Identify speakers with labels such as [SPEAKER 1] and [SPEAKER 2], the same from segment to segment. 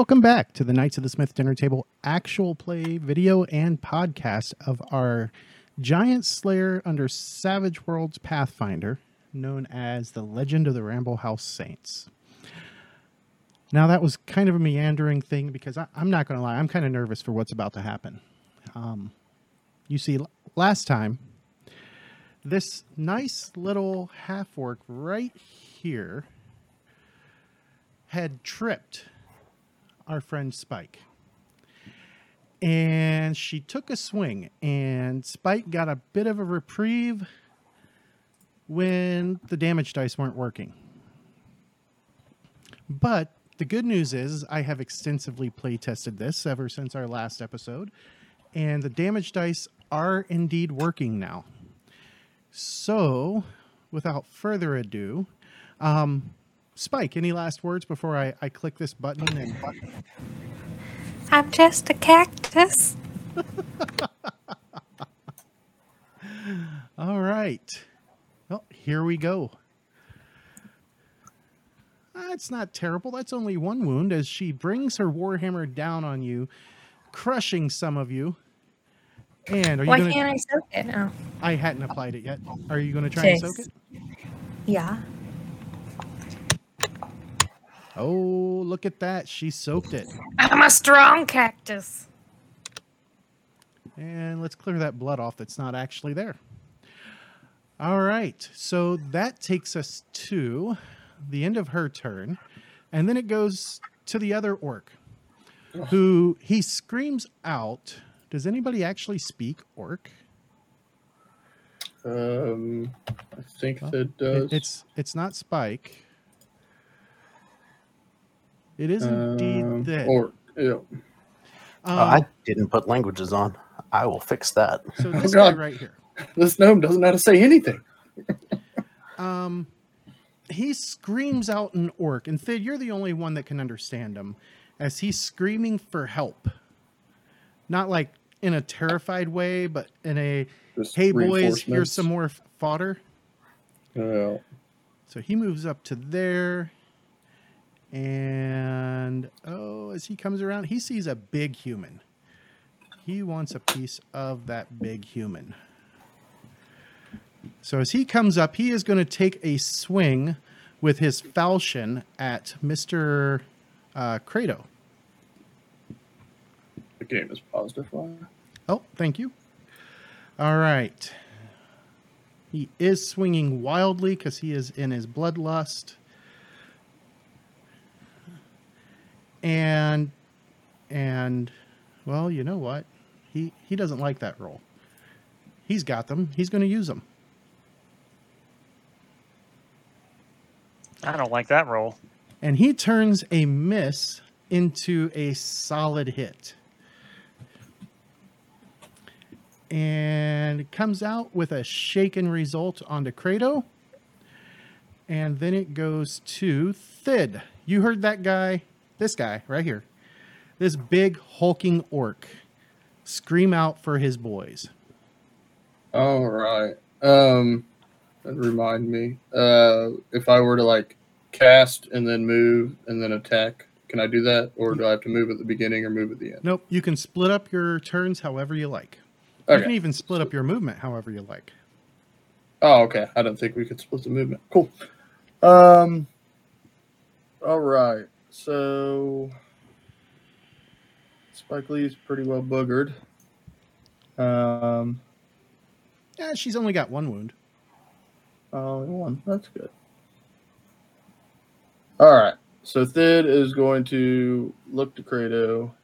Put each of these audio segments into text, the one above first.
[SPEAKER 1] Welcome back to the Knights of the Smith Dinner Table actual play video and podcast of our Giant Slayer under Savage Worlds Pathfinder, known as the Legend of the Ramble House Saints. Now, that was kind of a meandering thing because I, am not going to lie, I'm kind of nervous for what's about to happen. Um, you see, last time, this nice little half orc right here had tripped our friend Spike. And she took a swing, and Spike got a bit of a reprieve when the damage dice weren't working. But the good news is I have extensively play tested this ever since our last episode, and the damage dice are indeed working now. So, without further ado, um, Spike, any last words before I, I click this button and
[SPEAKER 2] I'm just a cactus.
[SPEAKER 1] All right. Well, here we go. That's not terrible. That's only one wound as she brings her warhammer down on you, crushing some of you. And are you
[SPEAKER 2] Why
[SPEAKER 1] gonna,
[SPEAKER 2] can't I soak it now?
[SPEAKER 1] I hadn't applied it yet. Are you going to try and soak it?
[SPEAKER 2] Yeah.
[SPEAKER 1] Oh, look at that. She soaked it.
[SPEAKER 2] I'm a strong cactus.
[SPEAKER 1] And let's clear that blood off that's not actually there. All right. So that takes us to the end of her turn. And then it goes to the other orc who he screams out. Does anybody actually speak orc?
[SPEAKER 3] Um, I think
[SPEAKER 1] Well,
[SPEAKER 3] that
[SPEAKER 1] It-
[SPEAKER 3] does.
[SPEAKER 1] it's it's not Spike. It is indeed
[SPEAKER 3] Um,
[SPEAKER 1] that.
[SPEAKER 3] Or yeah.
[SPEAKER 1] Um,
[SPEAKER 4] Uh, I didn't put languages on. I will fix that.
[SPEAKER 1] so
[SPEAKER 3] Oh,
[SPEAKER 1] this guy
[SPEAKER 3] God.
[SPEAKER 1] right here.
[SPEAKER 3] This gnome doesn't know how to say anything.
[SPEAKER 1] Um, he screams out in orc, and Thid, you're the only one that can understand him, as he's screaming for help. Not like in a terrified way, but in a
[SPEAKER 3] Just
[SPEAKER 1] "Hey boys, here's some more fodder."
[SPEAKER 3] Yeah.
[SPEAKER 1] So he moves up to there, and oh, as he comes around, he sees a big human. He wants a piece of that big human. So as he comes up, he is going to take a swing with his falchion at Mister uh, Credo.
[SPEAKER 3] The game is positive. Why?
[SPEAKER 1] Oh, thank you. All right. He is swinging wildly because he is in his bloodlust. And, and, well, you know what? He he doesn't like that roll. He's got them. He's going to use them.
[SPEAKER 5] I don't like that roll.
[SPEAKER 1] And he turns a miss into a solid hit. And comes out with a shaken result onto Credo. And then it goes to Thid. You heard that guy, this guy right here, this big hulking orc scream out for his boys.
[SPEAKER 3] All right. Um, remind me. Uh, if I were to like cast and then move and then attack, can I do that, or do I have to move at the beginning or move at the end?
[SPEAKER 1] Nope, you can split up your turns however you like.
[SPEAKER 3] Okay.
[SPEAKER 1] You can even split up your movement however you like.
[SPEAKER 3] Oh, okay. I don't think we could split the movement. Cool. Um. All right. So Spike Lee's pretty well boogered. Um.
[SPEAKER 1] Yeah, she's only got one wound.
[SPEAKER 3] Only one. That's good. All right. So Thid is going to look to Credo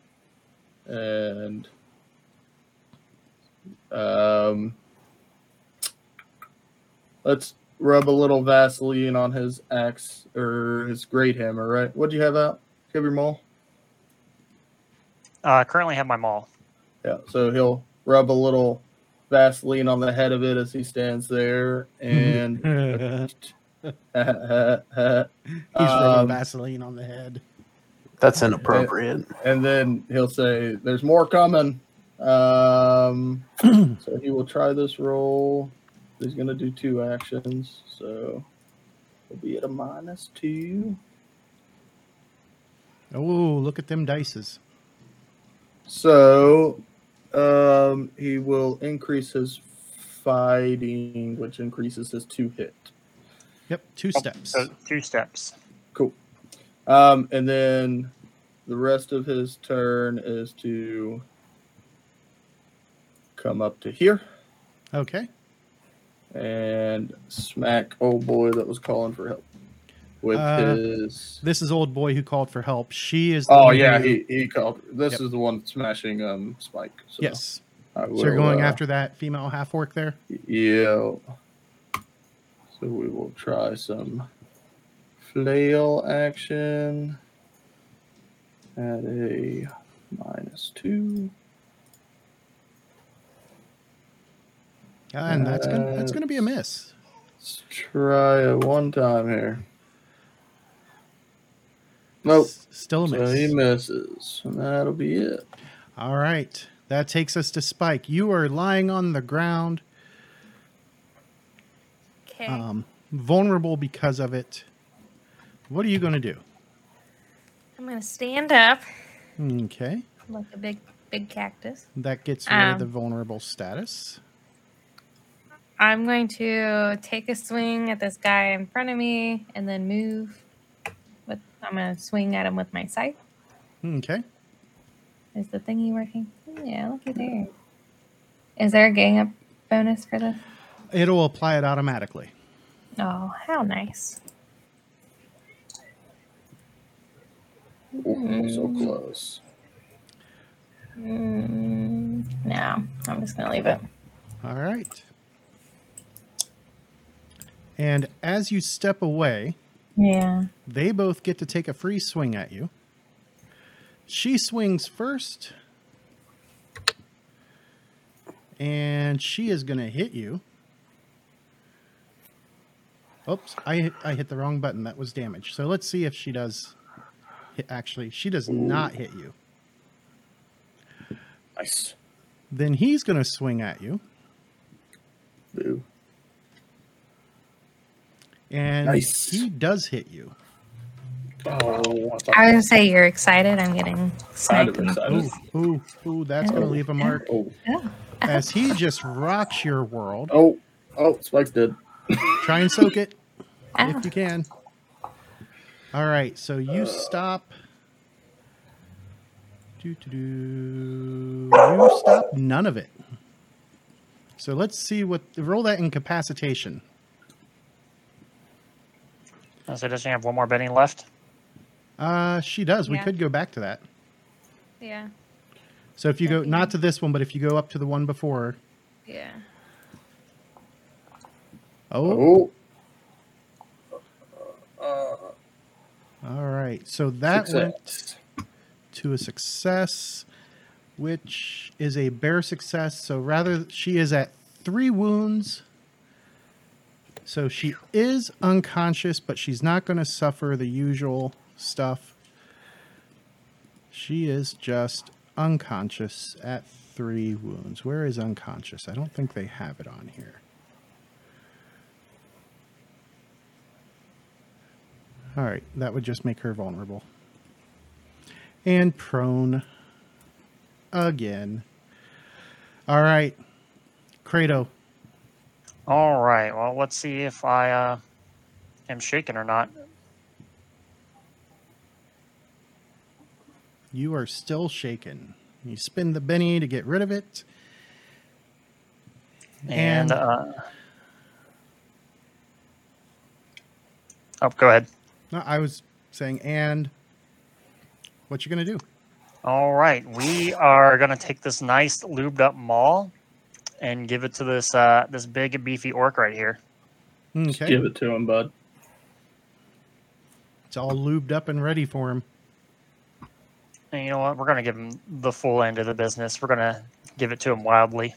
[SPEAKER 3] and um let's rub a little Vaseline on his axe or his great hammer, right? What do you have out? You have your maul?
[SPEAKER 5] Uh, I currently have my maul.
[SPEAKER 3] Yeah. So he'll rub a little Vaseline on the head of it as he stands there and
[SPEAKER 1] He's
[SPEAKER 3] um,
[SPEAKER 1] rubbing Vaseline on the head.
[SPEAKER 4] That's inappropriate.
[SPEAKER 3] and then he'll say, "There's more coming." Um, so he will try this roll. He's going to do two actions, so we'll be at a minus two.
[SPEAKER 1] Oh, look at them dices.
[SPEAKER 3] So, um, he will increase his fighting, which increases his to hit.
[SPEAKER 1] Yep, two steps.
[SPEAKER 5] So two steps.
[SPEAKER 3] Cool. Um, and then the rest of his turn is to come up to here
[SPEAKER 1] Okay.
[SPEAKER 3] And smack old boy that was calling for help with
[SPEAKER 1] Uh,
[SPEAKER 3] his.
[SPEAKER 1] This is old boy who called for help. She is. the
[SPEAKER 3] Oh yeah,
[SPEAKER 1] who-
[SPEAKER 3] he, he called. This
[SPEAKER 1] Yep.
[SPEAKER 3] is the one smashing um Spike. So
[SPEAKER 1] yes.
[SPEAKER 3] I
[SPEAKER 1] So you're going
[SPEAKER 3] uh,
[SPEAKER 1] after that female half orc there.
[SPEAKER 3] Yeah. So we will try some flail action at a minus two.
[SPEAKER 1] And that's gonna that's gonna be a miss.
[SPEAKER 3] Let's try it one time here. Nope.
[SPEAKER 1] S- Still a
[SPEAKER 3] So
[SPEAKER 1] miss.
[SPEAKER 3] he misses. And that'll be it.
[SPEAKER 1] All right. That takes us to Spike. You are lying on the ground,
[SPEAKER 2] Okay.
[SPEAKER 1] um, vulnerable because of it. What are you going to do?
[SPEAKER 2] I'm gonna stand up
[SPEAKER 1] Okay.
[SPEAKER 2] like a big, big cactus.
[SPEAKER 1] That gets rid of
[SPEAKER 2] Um,
[SPEAKER 1] the vulnerable status.
[SPEAKER 2] I'm going to take a swing at this guy in front of me and then move. With I'm gonna swing at him with my scythe.
[SPEAKER 1] Okay.
[SPEAKER 2] Is the thingy working? Yeah, looky there. Is there a gang up bonus for this?
[SPEAKER 1] It'll apply it automatically.
[SPEAKER 2] Oh, how nice.
[SPEAKER 3] Ooh, so close.
[SPEAKER 2] Mm, no, I'm just gonna leave it.
[SPEAKER 1] All right. And as you step away,
[SPEAKER 2] Yeah.
[SPEAKER 1] they both get to take a free swing at you. She swings first. And she is going to hit you. Oops, I hit, I hit the wrong button. That was damage. So let's see if she does hit. Actually, she does not hit you.
[SPEAKER 3] Nice.
[SPEAKER 1] Then he's going to swing at you.
[SPEAKER 3] Boo.
[SPEAKER 1] And
[SPEAKER 3] Nice.
[SPEAKER 1] he does hit you.
[SPEAKER 3] Oh,
[SPEAKER 2] I was gonna say you're excited. I'm getting
[SPEAKER 3] kind of
[SPEAKER 2] the
[SPEAKER 3] excited.
[SPEAKER 2] face.
[SPEAKER 1] Ooh, ooh, ooh, that's going to leave a mark.
[SPEAKER 3] Oh,
[SPEAKER 2] Oh.
[SPEAKER 1] As he just rocks your world.
[SPEAKER 3] oh, oh, Spike did.
[SPEAKER 1] Try and soak it
[SPEAKER 2] Ow.
[SPEAKER 1] if you can. All right, so you stop. Do, do, do. You stop none of it. So let's see what. Roll that incapacitation.
[SPEAKER 5] So does she have one more Benny left?
[SPEAKER 1] Uh, she does. We
[SPEAKER 2] Yeah.
[SPEAKER 1] could go back to that.
[SPEAKER 2] Yeah.
[SPEAKER 1] So if you go not to this one, but if you go up to the one before.
[SPEAKER 2] Yeah.
[SPEAKER 1] Oh,
[SPEAKER 3] Oh. Uh,
[SPEAKER 1] all right. So that
[SPEAKER 3] success.
[SPEAKER 1] went to a success, which is a bare success. So rather, she is at three wounds. So she is unconscious, but she's not going to suffer the usual stuff. She is just unconscious at three wounds. Where is unconscious? I don't think they have it on here. All right, that would just make her vulnerable. And prone again. All right, Kratos.
[SPEAKER 5] All right. Well, let's see if I uh, am shaken or not.
[SPEAKER 1] You are still shaken. You spin the Benny to get rid of it.
[SPEAKER 5] And,
[SPEAKER 1] And-
[SPEAKER 5] uh, oh, go ahead.
[SPEAKER 1] No, I was saying, and what you gonna do?
[SPEAKER 5] All right, we are gonna take this nice lubed up maul and give it to this uh, this big beefy orc right here.
[SPEAKER 3] Just
[SPEAKER 1] Okay,
[SPEAKER 3] give it to him, bud.
[SPEAKER 1] it's all lubed up and ready for him.
[SPEAKER 5] And you know what? We're gonna give him the full end of the business. We're gonna give it to him wildly.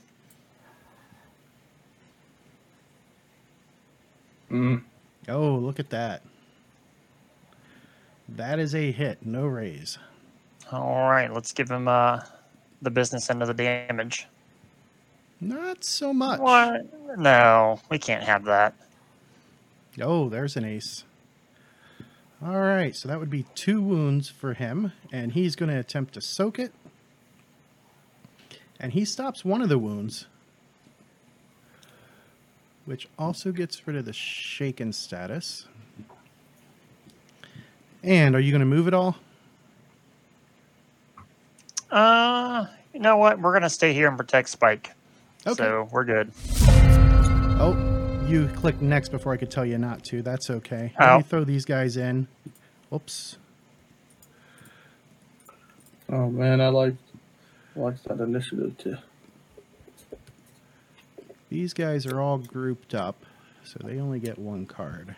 [SPEAKER 3] Mm.
[SPEAKER 1] Oh, look at that. That is a hit, no raise.
[SPEAKER 5] All right, let's give him uh, the business end of the damage.
[SPEAKER 1] Not so much.
[SPEAKER 5] What? No, we can't have that.
[SPEAKER 1] Oh, there's an ace. All right, so that would be two wounds for him, and he's going to attempt to soak it. And he stops one of the wounds, which also gets rid of the shaken status. And are you going to move it all?
[SPEAKER 5] Uh, you know what? We're gonna stay here and protect Spike.
[SPEAKER 1] Okay.
[SPEAKER 5] So we're good.
[SPEAKER 1] Oh, you clicked next before I could tell you not to. That's okay. Let
[SPEAKER 5] Oh.
[SPEAKER 1] me throw these guys in. Oops.
[SPEAKER 3] Oh man, I like like that initiative too.
[SPEAKER 1] These guys are all grouped up, so they only get one card.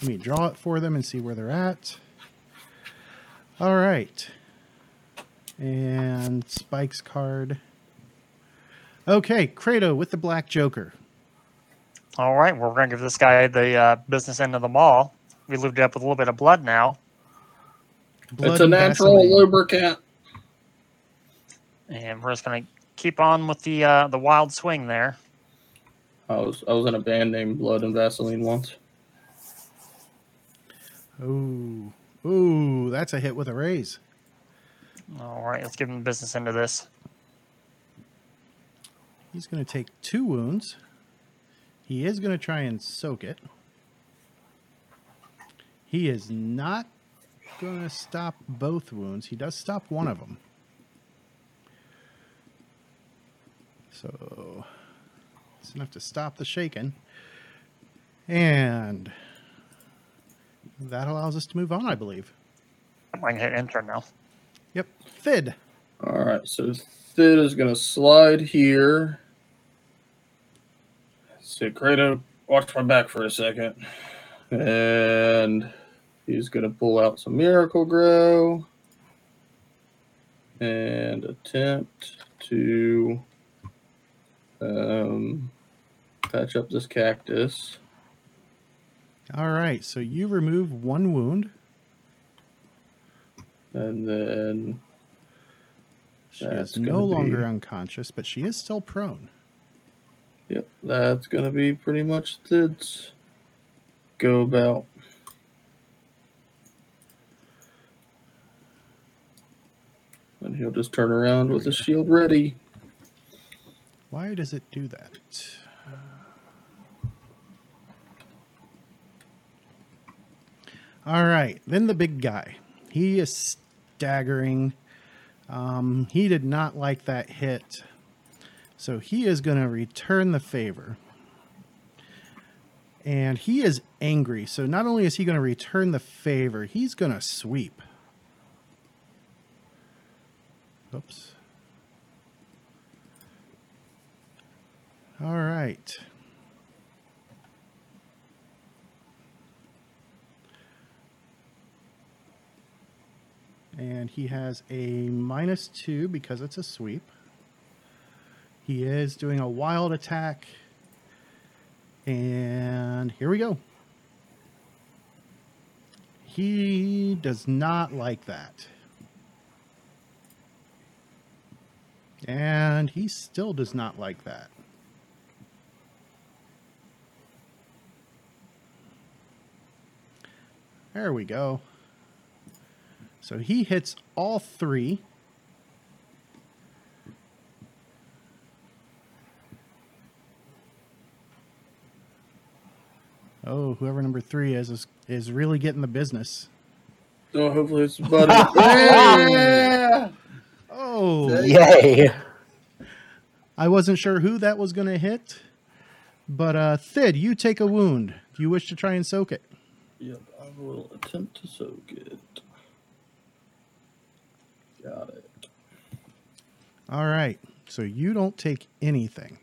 [SPEAKER 1] Let me draw it for them and see where they're at. All right. And Spike's card. Okay, Kratos with the Black Joker.
[SPEAKER 5] All right, well, we're gonna give this guy the uh, business end of the maul. We lubed it up with a little bit of blood now,
[SPEAKER 1] Blood
[SPEAKER 3] it's a natural
[SPEAKER 1] Vaseline.
[SPEAKER 3] lubricant.
[SPEAKER 5] and we're just gonna keep on with the uh, the wild swing there.
[SPEAKER 3] I was I was in a band named Blood and Vaseline once.
[SPEAKER 1] Ooh. Ooh, that's a hit with a raise.
[SPEAKER 5] All right, let's give him the business end of this.
[SPEAKER 1] He's going to take two wounds. He is going to try and soak it. He is not going to stop both wounds. He does stop one of them. So it's enough to stop the shaking. And that allows us to move on, I believe.
[SPEAKER 5] I'm going to hit enter now.
[SPEAKER 1] Yep. Thid.
[SPEAKER 3] All right, so Thid is gonna slide here. So Kratos, watch my back for a second, and he's gonna pull out some Miracle-Gro and attempt to um, patch up this cactus.
[SPEAKER 1] All right. So you remove one wound.
[SPEAKER 3] And then
[SPEAKER 1] She is no
[SPEAKER 3] gonna
[SPEAKER 1] longer
[SPEAKER 3] be-
[SPEAKER 1] unconscious, but she is still prone.
[SPEAKER 3] Yep, that's gonna be pretty much Thid's go about. And he'll just turn around with his shield ready.
[SPEAKER 1] Why does it do that? All right, then the big guy. He is staggering. Um, he did not like that hit. So he is going to return the favor. And he is angry. So not only is he going to return the favor, he's going to sweep. Oops. All right. And he has a minus two because it's a sweep. He is doing a wild attack. And here we go. He does not like that. And he still does not like that. There we go. So he hits all three. Oh, whoever number three is is, is really getting the business.
[SPEAKER 3] So hopefully it's buddy. yeah!
[SPEAKER 1] Oh,
[SPEAKER 4] Yay!
[SPEAKER 1] I wasn't sure who that was going to hit, but uh, Thid, you take a wound. Do you wish to try and soak it?
[SPEAKER 3] Yep, I will attempt to soak it. Got it.
[SPEAKER 1] All right. So you don't take anything.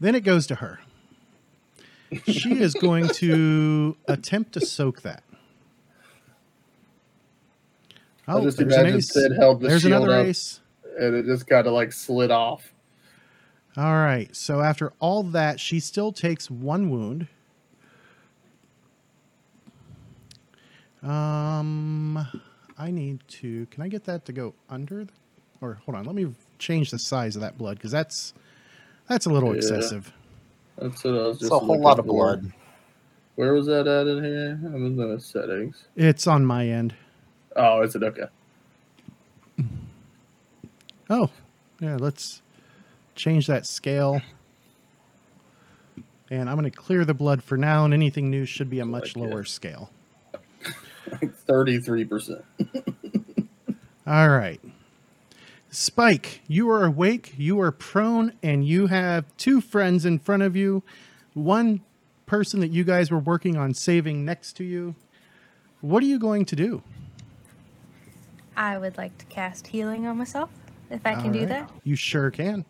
[SPEAKER 1] Then it goes to her. She is going to attempt to soak that.
[SPEAKER 3] I
[SPEAKER 1] Oh,
[SPEAKER 3] just
[SPEAKER 1] there's an
[SPEAKER 3] imagine
[SPEAKER 1] ace.
[SPEAKER 3] Thid held the
[SPEAKER 1] There's
[SPEAKER 3] shield
[SPEAKER 1] another
[SPEAKER 3] up
[SPEAKER 1] ace.
[SPEAKER 3] and it just kind of like slid off.
[SPEAKER 1] All right. So after all that, she still takes one wound. Um, I need to. Can I get that to go under? The, or hold on. Let me change the size of that blood because that's that's a little
[SPEAKER 3] Yeah.
[SPEAKER 1] excessive.
[SPEAKER 3] That's what I was
[SPEAKER 4] It's
[SPEAKER 3] just
[SPEAKER 4] a whole lot of
[SPEAKER 3] for.
[SPEAKER 4] blood.
[SPEAKER 3] Where was that at in here? I'm in the settings.
[SPEAKER 1] It's on my end.
[SPEAKER 3] Oh, is it okay?
[SPEAKER 1] Oh, yeah. Let's change that scale. And I'm going to clear the blood for now, and anything new should be a much
[SPEAKER 3] Like it.
[SPEAKER 1] lower scale.
[SPEAKER 3] Thirty-three percent.
[SPEAKER 1] All right. Spike, you are awake, you are prone, and you have two friends in front of you. One person that you guys were working on saving next to you. What are you going to do?
[SPEAKER 2] I would like to cast healing on myself if I can
[SPEAKER 1] All
[SPEAKER 2] do
[SPEAKER 1] right.
[SPEAKER 2] that.
[SPEAKER 1] You sure can.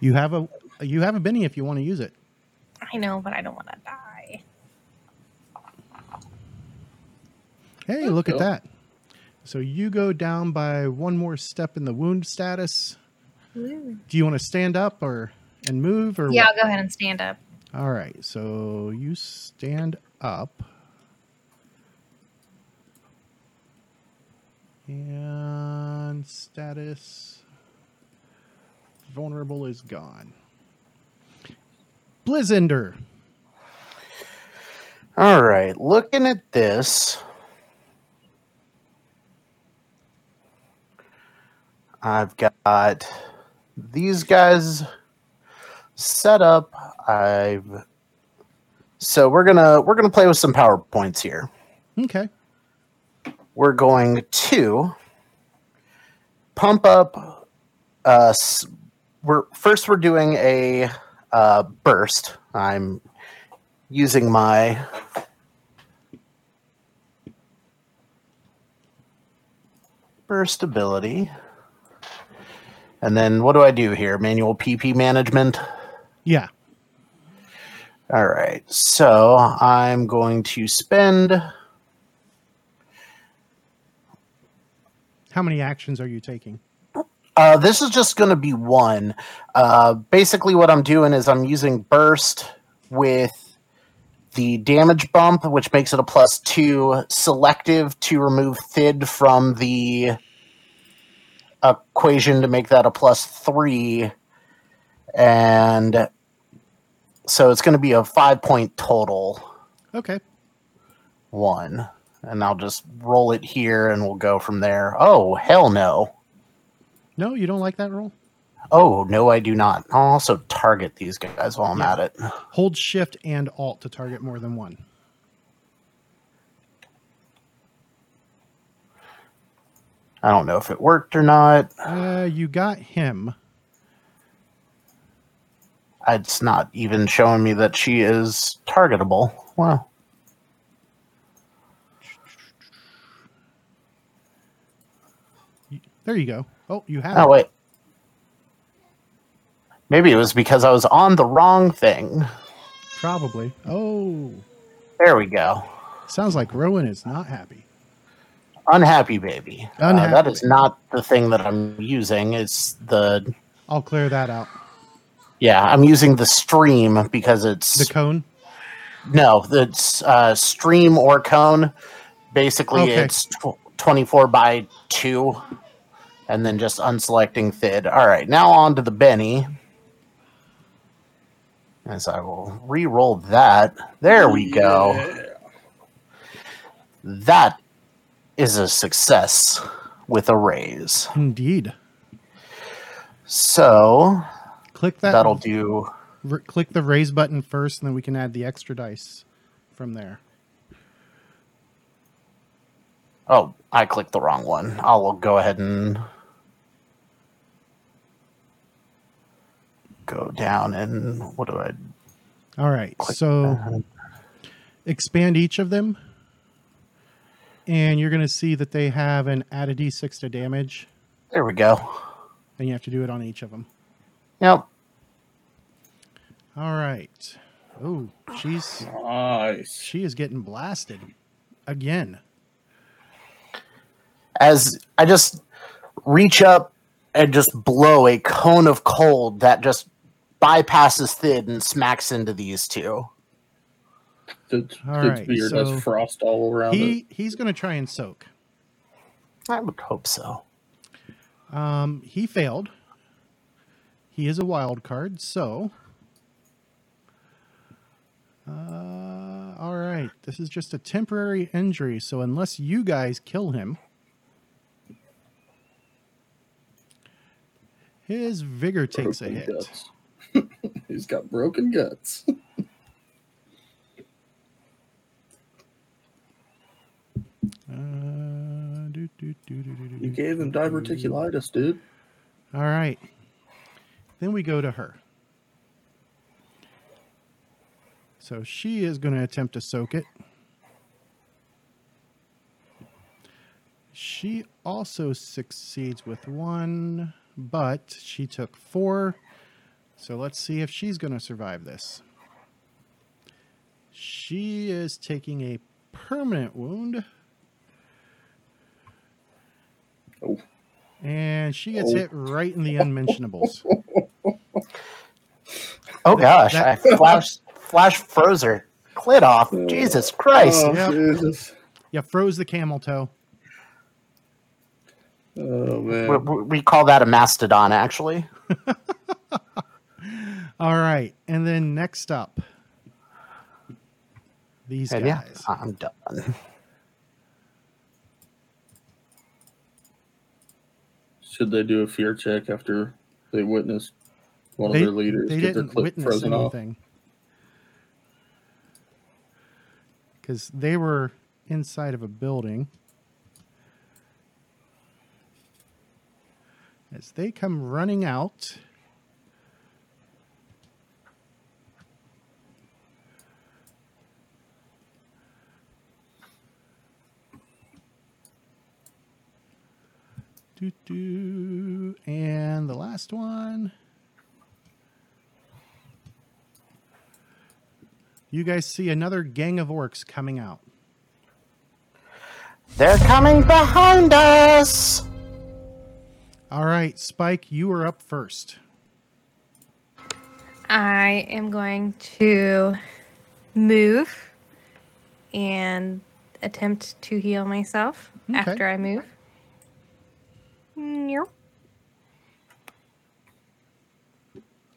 [SPEAKER 1] You have a you have a Benny if you want to use it.
[SPEAKER 2] I know, but I don't want to die.
[SPEAKER 1] Hey, look at that. So you go down by one more step in the wound status.
[SPEAKER 2] Woo.
[SPEAKER 1] Do you want to stand up or and move or
[SPEAKER 2] Yeah,
[SPEAKER 1] what?
[SPEAKER 2] I'll go ahead and stand up.
[SPEAKER 1] All right. So you stand up. And status vulnerable is gone. Blizzender.
[SPEAKER 4] All right, looking at this, I've got these guys set up. I've so we're gonna we're gonna play with some powerpoints here.
[SPEAKER 1] Okay.
[SPEAKER 4] We're going to pump up. Uh, we're first we're doing a uh, burst. I'm using my burst ability. And then what do I do here? Manual PP management.
[SPEAKER 1] Yeah.
[SPEAKER 4] All right. So I'm going to spend
[SPEAKER 1] How many actions are you taking?
[SPEAKER 4] Uh, this is just going to be one. Uh, basically, what I'm doing is I'm using burst with the damage bump, which makes it a plus two, selective to remove Thid from the equation to make that a plus three, and so it's going to be a five point total
[SPEAKER 1] Okay.
[SPEAKER 4] one. And I'll just roll it here and we'll go from there. Oh, hell no.
[SPEAKER 1] No, you don't like that roll?
[SPEAKER 4] Oh, no, I do not. I'll also target these guys while I'm
[SPEAKER 1] Yeah.
[SPEAKER 4] at it.
[SPEAKER 1] Hold shift and alt to target more than one.
[SPEAKER 4] I don't know if it worked or not.
[SPEAKER 1] Uh, you got him.
[SPEAKER 4] It's not even showing me that she is targetable. Wow.
[SPEAKER 1] There you go. Oh, you have
[SPEAKER 4] Oh, wait. Maybe it was because I was on the wrong thing.
[SPEAKER 1] Probably. Oh,
[SPEAKER 4] There we go.
[SPEAKER 1] sounds like Rowan is not happy.
[SPEAKER 4] Unhappy baby. Uh,
[SPEAKER 1] Unhappy
[SPEAKER 4] that is not the thing that I'm using. It's the.
[SPEAKER 1] I'll clear that out.
[SPEAKER 4] Yeah, I'm using the stream because it's.
[SPEAKER 1] The cone.
[SPEAKER 4] No, it's uh, stream or cone. Basically,
[SPEAKER 1] Okay.
[SPEAKER 4] it's tw- 24 by 2, and then just unselecting Thid. All right, now on to the Benny. As I will re roll that. There we go.
[SPEAKER 3] Yeah.
[SPEAKER 4] That is a success with a raise.
[SPEAKER 1] Indeed.
[SPEAKER 4] So
[SPEAKER 1] Click that.
[SPEAKER 4] that'll do.
[SPEAKER 1] r- click the raise button first, and then we can add the extra dice from there.
[SPEAKER 4] Oh, I clicked the wrong one. I'll go ahead and go down and what do I
[SPEAKER 1] All right. So
[SPEAKER 4] that?
[SPEAKER 1] expand each of them, and you're going to see that they have an add a d6 to damage,
[SPEAKER 4] There we go.
[SPEAKER 1] and you have to do it on each of them.
[SPEAKER 4] Yep.
[SPEAKER 1] All right. Oh, she's
[SPEAKER 3] Nice.
[SPEAKER 1] she is getting blasted again.
[SPEAKER 4] As I just reach up and just blow a cone of cold that just bypasses Thid and smacks into these two.
[SPEAKER 3] It's,
[SPEAKER 1] All
[SPEAKER 3] it's
[SPEAKER 1] right,
[SPEAKER 3] weird.
[SPEAKER 1] so
[SPEAKER 3] Has frost all around it.
[SPEAKER 1] He he's going to try and soak.
[SPEAKER 4] I would hope so.
[SPEAKER 1] Um, he failed. He is a wild card, so. Uh, all right. This is just a temporary injury, so unless you guys kill him, his vigor takes a hit.
[SPEAKER 3] guts. He's got broken guts.
[SPEAKER 1] Uh, do, do, do,
[SPEAKER 3] You gave him diverticulitis, dude.
[SPEAKER 1] All right. Then we go to her. So she is going to attempt to soak it. She also succeeds with one, but she took four. So let's see if she's going to survive this. She is taking a permanent wound.
[SPEAKER 3] Oh.
[SPEAKER 1] And she gets
[SPEAKER 3] Oh.
[SPEAKER 1] hit right in the unmentionables.
[SPEAKER 4] Oh gosh,
[SPEAKER 1] that-
[SPEAKER 4] I flash flash froze her clit off. Jesus oh, Christ.
[SPEAKER 3] Oh,
[SPEAKER 1] Yep.
[SPEAKER 3] Jesus.
[SPEAKER 1] You froze the camel toe.
[SPEAKER 3] Oh, man.
[SPEAKER 4] we- we call that a mastodon, actually.
[SPEAKER 1] All right. And then next up, these
[SPEAKER 4] And yeah,
[SPEAKER 1] guys.
[SPEAKER 4] I'm done.
[SPEAKER 3] Should they do a fear check after they witnessed one
[SPEAKER 1] They,
[SPEAKER 3] of their leaders
[SPEAKER 1] they
[SPEAKER 3] get their
[SPEAKER 1] didn't
[SPEAKER 3] clip
[SPEAKER 1] witness
[SPEAKER 3] frozen off?
[SPEAKER 1] anything. Because they were inside of a building. As they come running out. Doo doo. And the last one. You guys see another gang of orcs coming out.
[SPEAKER 4] They're coming behind us.
[SPEAKER 1] All right, Spike, you are up first.
[SPEAKER 2] I am going to move and attempt to heal myself
[SPEAKER 1] Okay.
[SPEAKER 2] after I move. Meow.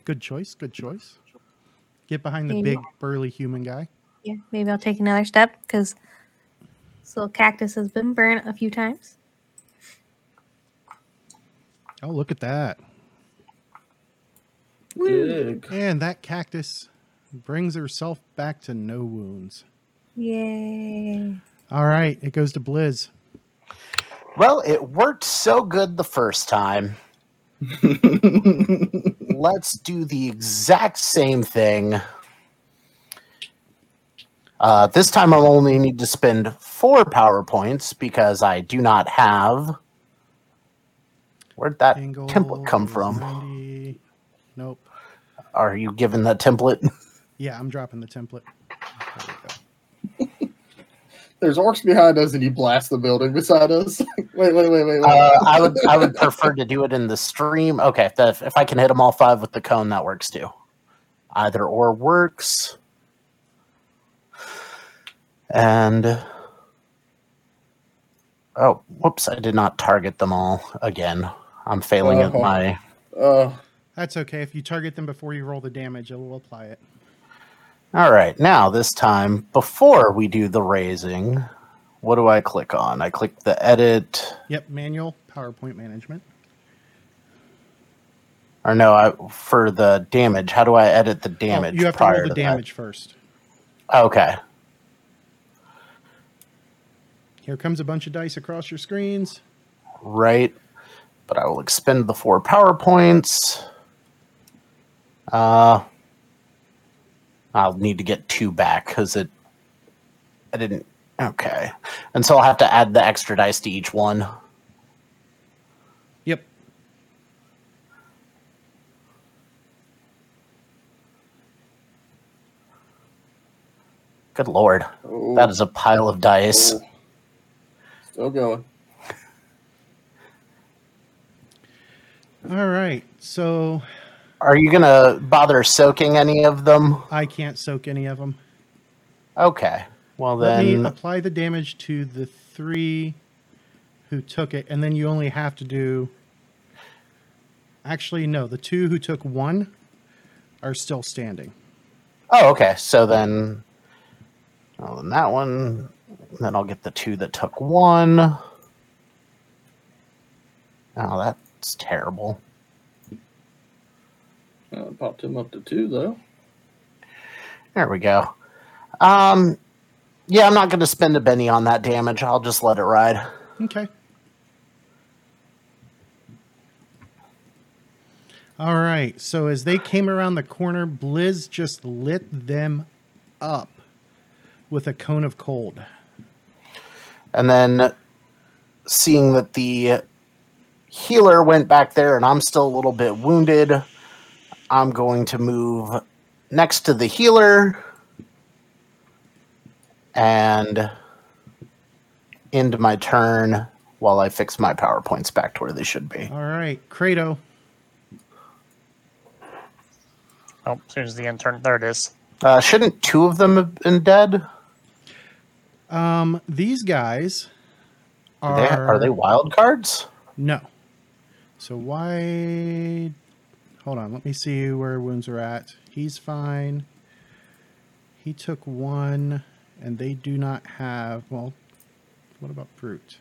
[SPEAKER 1] Good choice. Good choice. Get behind the
[SPEAKER 2] Maybe.
[SPEAKER 1] big burly human guy.
[SPEAKER 2] Yeah, maybe I'll take another step because this little cactus has been burnt a few times.
[SPEAKER 1] Oh, look at that.
[SPEAKER 3] Dig.
[SPEAKER 1] And that cactus brings herself back to no wounds.
[SPEAKER 2] Yay.
[SPEAKER 1] All right, it goes to Blizz.
[SPEAKER 4] Well, it worked so good the first time. Let's do the exact same thing. Uh, this time I'll only need to spend four power points because I do not have. Where'd that
[SPEAKER 1] Angle
[SPEAKER 4] template come from?
[SPEAKER 1] 90. Nope.
[SPEAKER 4] Are you given that template?
[SPEAKER 1] Yeah, I'm dropping the template. There we go.
[SPEAKER 3] There's orcs behind us, and you blast the building beside us. wait, wait, wait, wait, wait.
[SPEAKER 4] Uh, I would I would prefer to do it in the stream. Okay, if, that, if I can hit them all five with the cone, that works too. Either or works. And oh, whoops! I did not target them all again. I'm failing at
[SPEAKER 3] Oh.
[SPEAKER 4] my.
[SPEAKER 3] Uh,
[SPEAKER 1] That's okay. If you target them before you roll the damage, it will apply it.
[SPEAKER 4] All right, now this time before we do the raising, what do I click on? I click the edit.
[SPEAKER 1] Yep, manual PowerPoint management.
[SPEAKER 4] Or no, I, for the damage. How do I edit the
[SPEAKER 1] Oh,
[SPEAKER 4] damage
[SPEAKER 1] you have to roll the
[SPEAKER 4] to that?
[SPEAKER 1] damage first.
[SPEAKER 4] Okay.
[SPEAKER 1] Here comes a bunch of dice across your screens.
[SPEAKER 4] right? But I will expend the four power points. Uh, I'll need to get two back because it. I didn't. Okay, and so I'll have to add the extra dice to each one.
[SPEAKER 1] Yep.
[SPEAKER 4] Good lord,
[SPEAKER 3] oh,
[SPEAKER 4] that is a pile of dice.
[SPEAKER 3] oh. Still going.
[SPEAKER 1] All right. So
[SPEAKER 4] Are you gonna bother soaking any of them?
[SPEAKER 1] I can't soak any of them.
[SPEAKER 4] Okay, well
[SPEAKER 1] Let me
[SPEAKER 4] then.
[SPEAKER 1] apply the damage to the three who took it, and then you only have to do. Actually, no. The two who took one are still standing.
[SPEAKER 4] Oh, okay. So then, oh, then that one. Then I'll get the two that took one. Oh, that's terrible.
[SPEAKER 3] Uh, popped him up to two though.
[SPEAKER 4] There we go. Um, yeah, I'm not going to spend a Benny on that damage. I'll just let it ride.
[SPEAKER 1] Okay. All right. So as they came around the corner, Blizz just lit them up with a cone of cold.
[SPEAKER 4] And then seeing that the healer went back there and I'm still a little bit wounded, I'm going to move next to the healer and end my turn while I fix my power points back to where they should be.
[SPEAKER 1] All right, Kratos.
[SPEAKER 5] Oh, as soon as the intern, there it is.
[SPEAKER 4] Uh, shouldn't two of them have been dead?
[SPEAKER 1] Um, these guys
[SPEAKER 4] Are
[SPEAKER 1] are
[SPEAKER 4] they, are they wild cards?
[SPEAKER 1] no. So why? Hold on. Let me see where wounds are at. He's fine. He took one, and they do not have. Well, what about brute?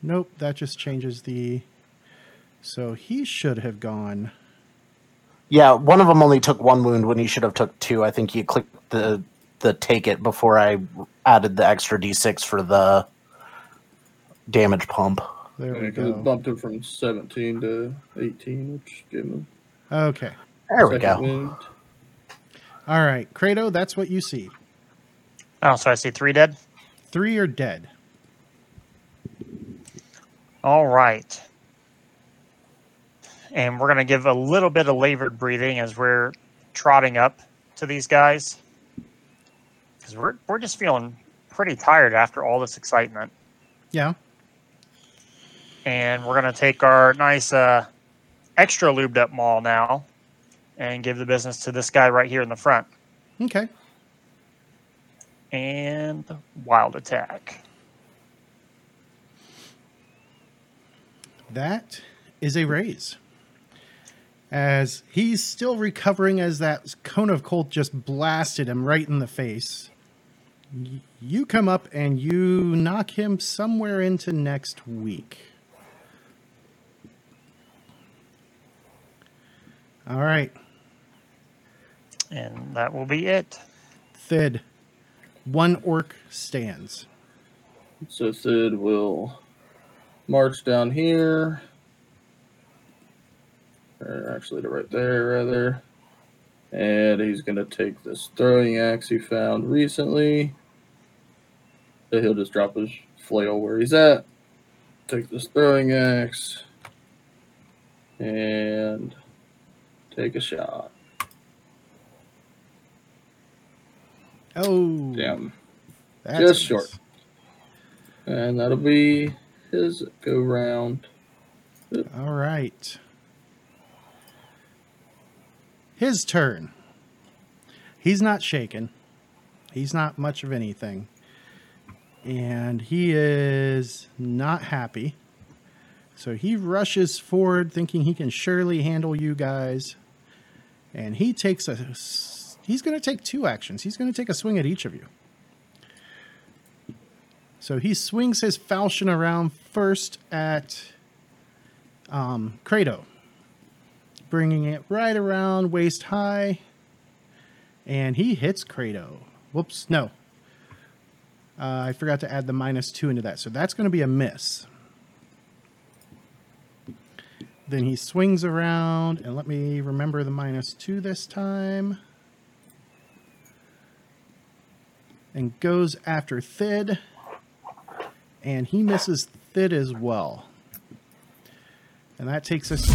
[SPEAKER 1] Nope. That just changes the. So he should have gone.
[SPEAKER 4] Yeah, one of them only took one wound when he should have took two. I think he clicked the the take it before I added the extra d6 for the damage bump.
[SPEAKER 1] There
[SPEAKER 3] Yeah,
[SPEAKER 1] we
[SPEAKER 3] 'cause it
[SPEAKER 1] go.
[SPEAKER 3] bumped him from 17 to 18, which gave him
[SPEAKER 1] Okay.
[SPEAKER 4] There we go.
[SPEAKER 3] wound.
[SPEAKER 1] All right, Kratos. That's what you see.
[SPEAKER 5] Oh, so I see three dead.
[SPEAKER 1] Three are dead.
[SPEAKER 5] All right. And we're going to give a little bit of labored breathing as we're trotting up to these guys. Because we're, we're just feeling pretty tired after all this excitement.
[SPEAKER 1] Yeah.
[SPEAKER 5] And we're going to take our nice uh, extra lubed up maul now and give the business to this guy right here in the front.
[SPEAKER 1] Okay.
[SPEAKER 5] And wild attack.
[SPEAKER 1] That is a raise. As he's still recovering as that cone of cold just blasted him right in the face. You come up and you knock him somewhere into next week. All right.
[SPEAKER 5] And that will be it.
[SPEAKER 1] Thid. One orc stands.
[SPEAKER 3] So Thid will march down here. Or actually to right there, rather. And he's going to take this throwing axe he found recently. So he'll just drop his flail where he's at. Take this throwing axe. And take a shot.
[SPEAKER 1] Oh.
[SPEAKER 3] Damn.
[SPEAKER 1] that's
[SPEAKER 3] Just
[SPEAKER 1] miss.
[SPEAKER 3] short. And that'll be his go round.
[SPEAKER 1] All right. His turn. He's not shaken. He's not much of anything. And he is not happy. So he rushes forward thinking he can surely handle you guys. And he takes a he's going to take two actions. He's going to take a swing at each of you. So he swings his falchion around first at um, bringing it right around waist high, and he hits Kratos. Whoops, no. Uh, I forgot to add the minus two into that, so that's going to be a miss. Then he swings around, and let me remember the minus two this time. And goes after Thid, and he misses Thid as well. And that takes us to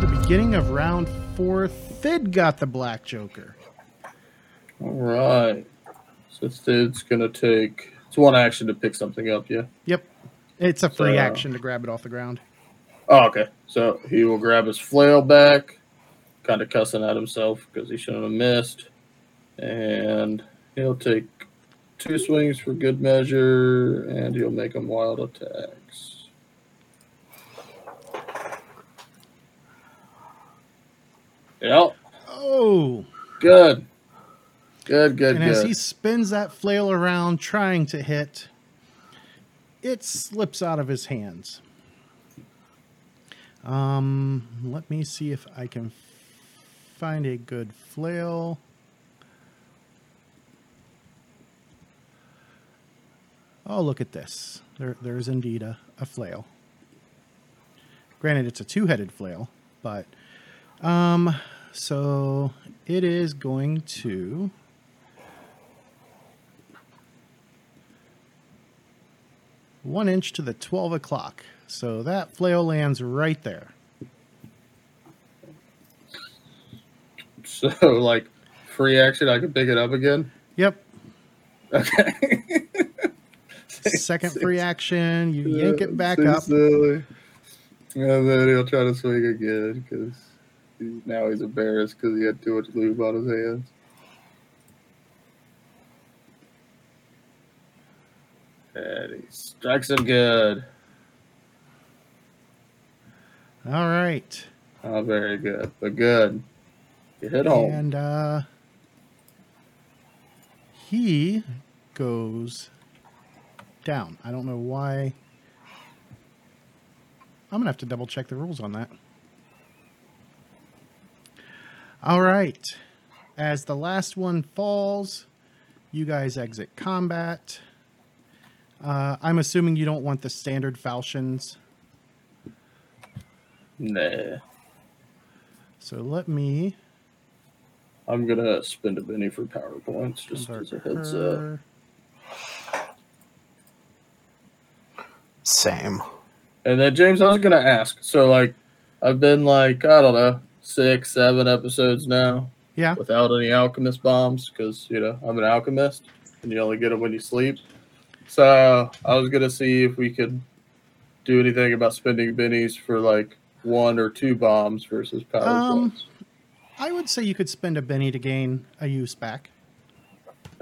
[SPEAKER 1] the beginning of round four. Thid got the Black Joker.
[SPEAKER 3] All right. So Thid's going to take. It's one action to pick something up, yeah?
[SPEAKER 1] Yep. It's a free
[SPEAKER 3] So-
[SPEAKER 1] action to grab it off the ground.
[SPEAKER 3] Oh, okay. So he will grab his flail back, kind of cussing at himself because he shouldn't have missed. And he'll take two swings for good measure, and he'll make them wild attacks. Yep.
[SPEAKER 1] Oh,
[SPEAKER 3] Good. Good, good,
[SPEAKER 1] and as
[SPEAKER 3] good.
[SPEAKER 1] he spins that flail around trying to hit, it slips out of his hands. Um, let me see if I can find a good flail. Oh, look at this. There, there is indeed a, a flail. Granted, it's a two-headed flail, but um, so it is going to. One inch to the 12 o'clock. So that flail lands right there.
[SPEAKER 3] So, like, free action, I can pick it up again.
[SPEAKER 1] Yep.
[SPEAKER 3] Okay.
[SPEAKER 1] Second free action. You yank it back up.
[SPEAKER 3] silly. And then he'll try to swing again because now he's embarrassed because he had too much lube on his hands. And he strikes him good.
[SPEAKER 1] All right.
[SPEAKER 3] Oh, very good, but good. You hit home.
[SPEAKER 1] And uh, he goes down. I don't know why. I'm going to have to double check the rules on that. All right. As the last one falls, you guys exit combat. Uh, I'm assuming you don't want the standard falchions.
[SPEAKER 3] Nah.
[SPEAKER 1] So let me.
[SPEAKER 3] I'm gonna spend a Benny for power points just
[SPEAKER 1] embark
[SPEAKER 3] as a heads up.
[SPEAKER 4] Same.
[SPEAKER 3] And then James, I was gonna ask. So like, I've been like I don't know six, seven episodes now
[SPEAKER 1] Yeah.
[SPEAKER 3] without any alchemist bombs because you know I'm an alchemist and you only get them when you sleep. So I was gonna see if we could do anything about spending bennies for like one or two bombs versus power
[SPEAKER 1] Um,
[SPEAKER 3] points.
[SPEAKER 1] I would say you could spend a Benny to gain a use back.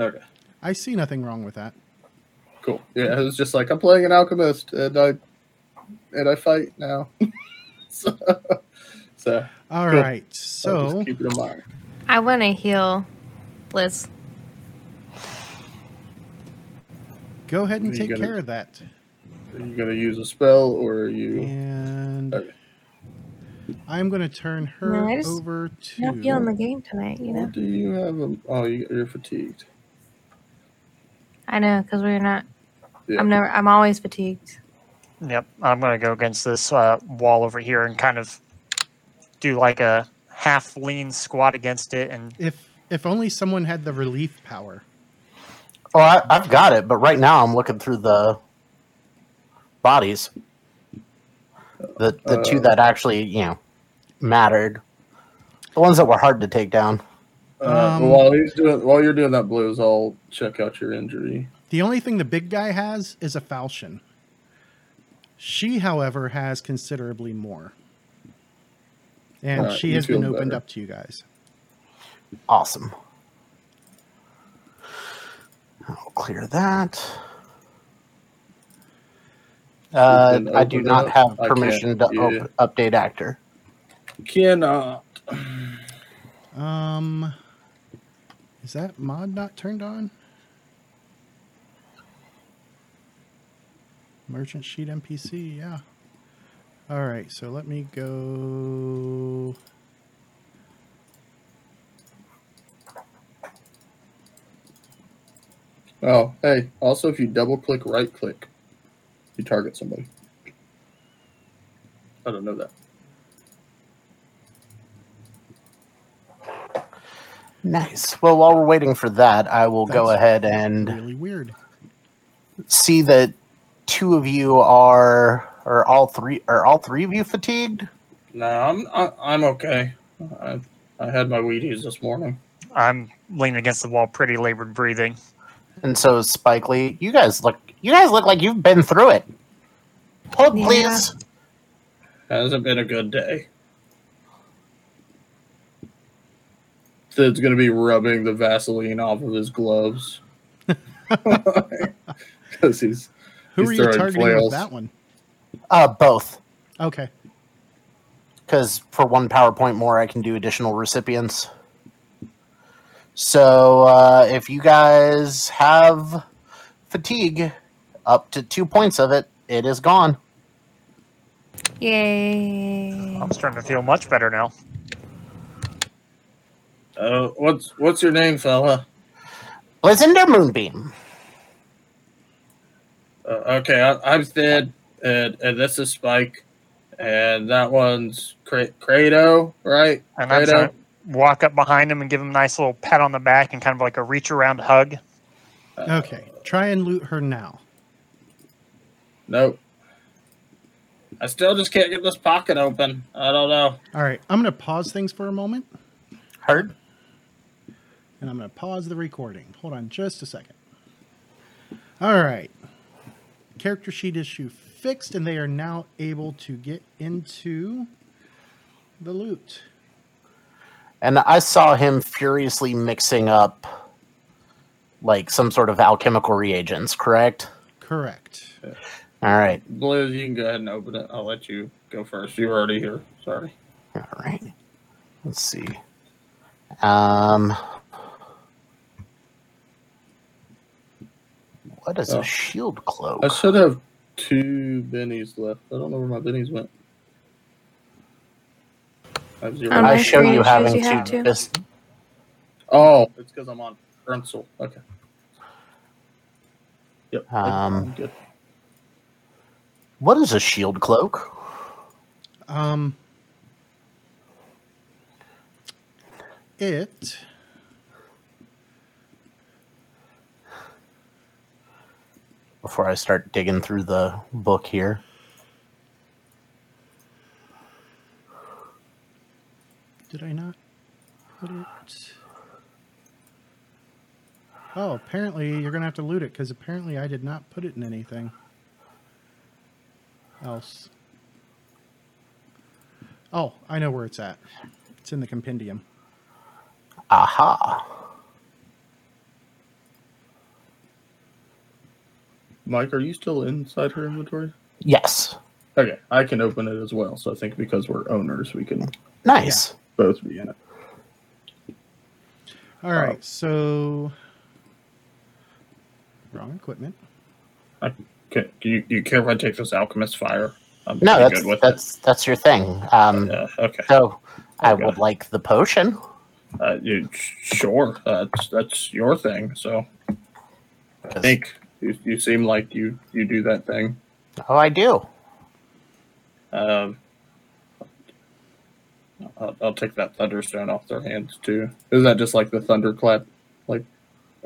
[SPEAKER 3] Okay,
[SPEAKER 1] I see nothing wrong with that.
[SPEAKER 3] cool. Yeah, it was just like I'm playing an alchemist and I and I fight now. so, so
[SPEAKER 1] All
[SPEAKER 3] Cool.
[SPEAKER 1] right. So
[SPEAKER 3] just keep it in mind.
[SPEAKER 2] I want to heal Liz.
[SPEAKER 1] go ahead and take
[SPEAKER 3] gonna-
[SPEAKER 1] care of that.
[SPEAKER 3] Are you gonna use a spell or are you?
[SPEAKER 1] And
[SPEAKER 3] Okay.
[SPEAKER 1] I'm going to turn her
[SPEAKER 2] No, I just-
[SPEAKER 1] over
[SPEAKER 2] Not feeling the game tonight, you know.
[SPEAKER 3] What do you have? A, oh, you, you're fatigued.
[SPEAKER 2] I know because we're not.
[SPEAKER 3] Yeah.
[SPEAKER 2] I'm never. I'm always fatigued.
[SPEAKER 5] Yep, I'm going to go against this uh, wall over here and kind of do like a half lean squat against it. And
[SPEAKER 1] If if only someone had the relief power.
[SPEAKER 4] Oh, I, I've got it, but right now I'm looking through the bodies. The the two
[SPEAKER 3] Uh,
[SPEAKER 4] that actually you know mattered, the ones that were hard to take down.
[SPEAKER 3] Uh,
[SPEAKER 1] Um,
[SPEAKER 3] while he's doing, while you're doing that, blues, I'll check out your injury.
[SPEAKER 1] The only thing the big guy has is a falchion. She, however, has considerably more. And
[SPEAKER 3] Alright,
[SPEAKER 1] she has been opened
[SPEAKER 3] better.
[SPEAKER 1] up to you guys.
[SPEAKER 4] Awesome. I'll clear that. Uh, I do not
[SPEAKER 3] up.
[SPEAKER 4] have permission to
[SPEAKER 3] can't,
[SPEAKER 4] op- update actor.
[SPEAKER 3] Cannot.
[SPEAKER 1] Um, is that mod not turned on? Merchant sheet NPC, yeah. All right, so let me go.
[SPEAKER 3] Oh, hey. Also, if you double click, right click, you target somebody. I don't know that.
[SPEAKER 4] Nice. Well, while we're waiting for that, I will go ahead and
[SPEAKER 1] Really weird.
[SPEAKER 4] see that two of you are, or all three, are all three of you fatigued?
[SPEAKER 3] No, I'm I, I'm okay. I I had my Wheaties this morning.
[SPEAKER 5] I'm leaning against the wall, pretty labored breathing.
[SPEAKER 4] And so, Spike Lee, you guys look, you guys look like you've been through it. Hold,
[SPEAKER 2] Yeah.
[SPEAKER 4] please.
[SPEAKER 3] Hasn't been a good day. Sid's gonna be rubbing the Vaseline off of his gloves. Because he's
[SPEAKER 1] Who
[SPEAKER 3] He's
[SPEAKER 1] are you targeting
[SPEAKER 3] flails.
[SPEAKER 1] with that one?
[SPEAKER 4] Uh, both.
[SPEAKER 1] Okay.
[SPEAKER 4] because for one power point more, I can do additional recipients. So uh, if you guys have fatigue, up to two points of it, it is gone.
[SPEAKER 2] Yay.
[SPEAKER 5] I'm starting to feel much better now.
[SPEAKER 3] uh, what's what's your name, fella?
[SPEAKER 4] Blizzender Moonbeam.
[SPEAKER 3] Uh, okay, I, I'm Sid, and, and this is Spike, and that one's Cra- Credo, right?
[SPEAKER 5] And I'm walk up behind him and give him a nice little pat on the back and kind of like a reach around hug.
[SPEAKER 1] Okay. Try and loot her now.
[SPEAKER 3] Nope. I still just can't get this pocket open. I don't know.
[SPEAKER 1] All right. I'm going to pause things for a moment,
[SPEAKER 4] Heard?
[SPEAKER 1] and I'm going to pause the recording. Hold on just a second. All right. Character sheet issue fixed, and they are now able to get into the loot.
[SPEAKER 4] And I saw him furiously mixing up like some sort of alchemical reagents, correct?
[SPEAKER 1] Correct.
[SPEAKER 4] All right.
[SPEAKER 3] Blizz, you can go ahead and open it. I'll let you go first. You're already here. Sorry.
[SPEAKER 4] All right. Let's see. Um, what is
[SPEAKER 3] Oh.
[SPEAKER 4] a shield cloak?
[SPEAKER 3] I should have two bennies left. I don't know where my bennies went. I have zero.
[SPEAKER 4] I show you having
[SPEAKER 2] you have
[SPEAKER 4] to
[SPEAKER 2] to.
[SPEAKER 3] Oh, it's because I'm on pencil. Okay. Yep.
[SPEAKER 4] Um,
[SPEAKER 3] I'm good.
[SPEAKER 4] What is a shield cloak?
[SPEAKER 1] Um, it
[SPEAKER 4] Before I start digging through the book here.
[SPEAKER 1] did I not put it? Oh, apparently you're gonna have to loot it because apparently I did not put it in anything else. Oh, I know where it's at. It's in the compendium.
[SPEAKER 4] Aha.
[SPEAKER 3] Mike, are you still inside her inventory?
[SPEAKER 4] Yes.
[SPEAKER 3] Okay, I can open it as well. So I think because we're owners, we can
[SPEAKER 4] Nice.
[SPEAKER 3] both be in it.
[SPEAKER 1] All right, oh. so wrong equipment.
[SPEAKER 3] Can, do you, do you care if I take this alchemist fire? I'm
[SPEAKER 4] No, that's
[SPEAKER 3] good with
[SPEAKER 4] that's that's your thing. Um,
[SPEAKER 3] it. Yeah. Okay.
[SPEAKER 4] so I
[SPEAKER 3] Okay.
[SPEAKER 4] would like the potion.
[SPEAKER 3] Uh, you, sure. That's that's your thing. So I think you, you seem like you you do that thing.
[SPEAKER 4] Oh, I do.
[SPEAKER 3] Um, I'll, I'll take that thunderstone off their hands too. Is that just like the thunderclap, like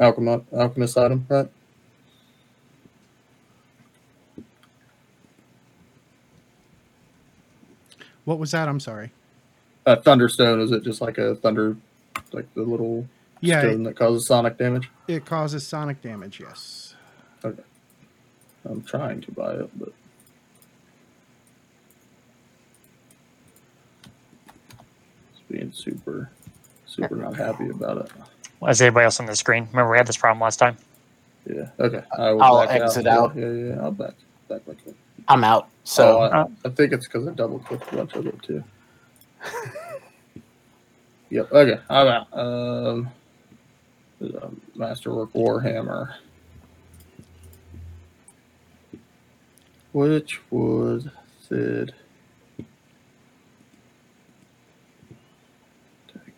[SPEAKER 3] alchemist alchemist item, right?
[SPEAKER 1] What was that? I'm sorry.
[SPEAKER 3] Uh, thunderstone is it just like a thunder, like the little
[SPEAKER 1] Yeah,
[SPEAKER 3] stone that causes sonic damage?
[SPEAKER 1] it causes sonic damage. Yes.
[SPEAKER 3] Okay. I'm trying to buy it, but it's being super, super not happy about it. it.
[SPEAKER 5] Is anybody else on the screen? Remember we had this problem last time.
[SPEAKER 3] Yeah. Okay. I will
[SPEAKER 4] I'll exit
[SPEAKER 3] out.
[SPEAKER 4] out.
[SPEAKER 3] Yeah, yeah, yeah. I'll back back back in.
[SPEAKER 4] I'm out. So
[SPEAKER 3] oh, I,
[SPEAKER 5] Uh,
[SPEAKER 3] I think it's because I double clicked a bunch of it too. yep. Okay. I'm out. Um, there's a Masterwork Warhammer, which was Sid.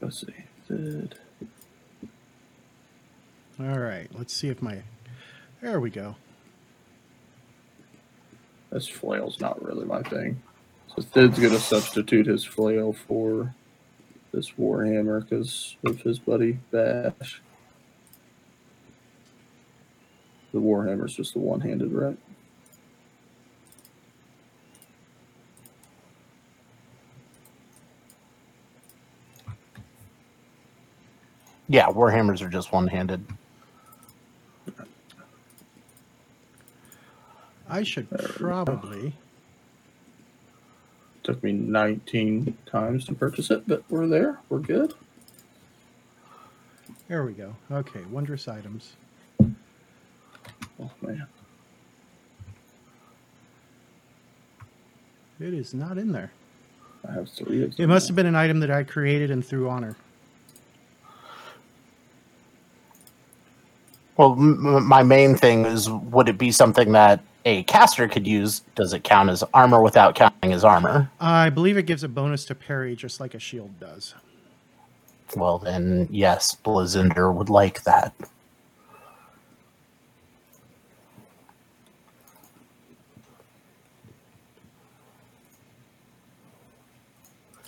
[SPEAKER 3] Let's see. Sid.
[SPEAKER 1] All right. Let's see if my. There we go.
[SPEAKER 3] This flail's not really my thing. So Sid's gonna substitute his flail for this Warhammer because of his buddy Bash. The Warhammer's just the one-handed, right?
[SPEAKER 4] yeah, warhammers are just one-handed.
[SPEAKER 1] I should
[SPEAKER 3] There we go.
[SPEAKER 1] probably.
[SPEAKER 3] Took me 19 times to purchase it, but we're there. We're good.
[SPEAKER 1] There we go. Okay, wondrous items.
[SPEAKER 3] Oh man.
[SPEAKER 1] It is not in there.
[SPEAKER 3] I have three. of
[SPEAKER 1] It must have been an item that I created and threw on her.
[SPEAKER 4] Well, m- m- my main thing is would it be something that a caster could use? Does it count as armor without counting as armor?
[SPEAKER 1] I believe it gives a bonus to parry just like a shield does.
[SPEAKER 4] Well, then, yes, Blizzender would like that.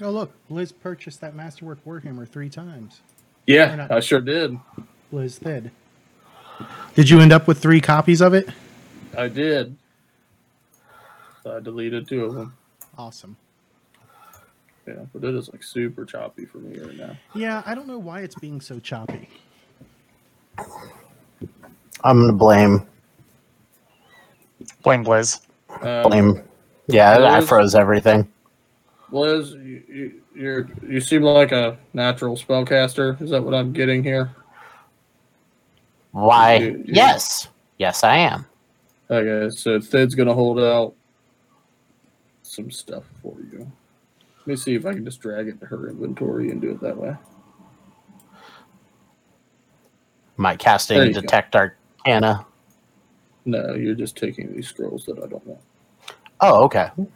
[SPEAKER 1] Oh, look. Blizz purchased that Masterwork Warhammer three times.
[SPEAKER 3] Yeah, I sure did.
[SPEAKER 1] Blizz Thid. Did you end up with three copies of it?
[SPEAKER 3] I did. So I deleted two of them.
[SPEAKER 1] Awesome.
[SPEAKER 3] Yeah, but it is like super choppy for me right now.
[SPEAKER 1] Yeah, I don't know why it's being so choppy.
[SPEAKER 4] I'm gonna blame
[SPEAKER 5] Blame Blizz.
[SPEAKER 3] Um,
[SPEAKER 4] blame. Yeah, I froze everything.
[SPEAKER 3] Liz, you, you, you're you seem like a natural spellcaster. Is that what I'm getting here?
[SPEAKER 4] Why?
[SPEAKER 3] You- you-
[SPEAKER 4] Yes, yes, I am.
[SPEAKER 3] Okay, so Thid's gonna hold out some stuff for you. Let me see if I can just drag it to her inventory and do it that way.
[SPEAKER 4] My casting
[SPEAKER 3] detect go.
[SPEAKER 4] arcana.
[SPEAKER 3] No, you're just taking these scrolls that I don't want.
[SPEAKER 4] Oh, okay. Did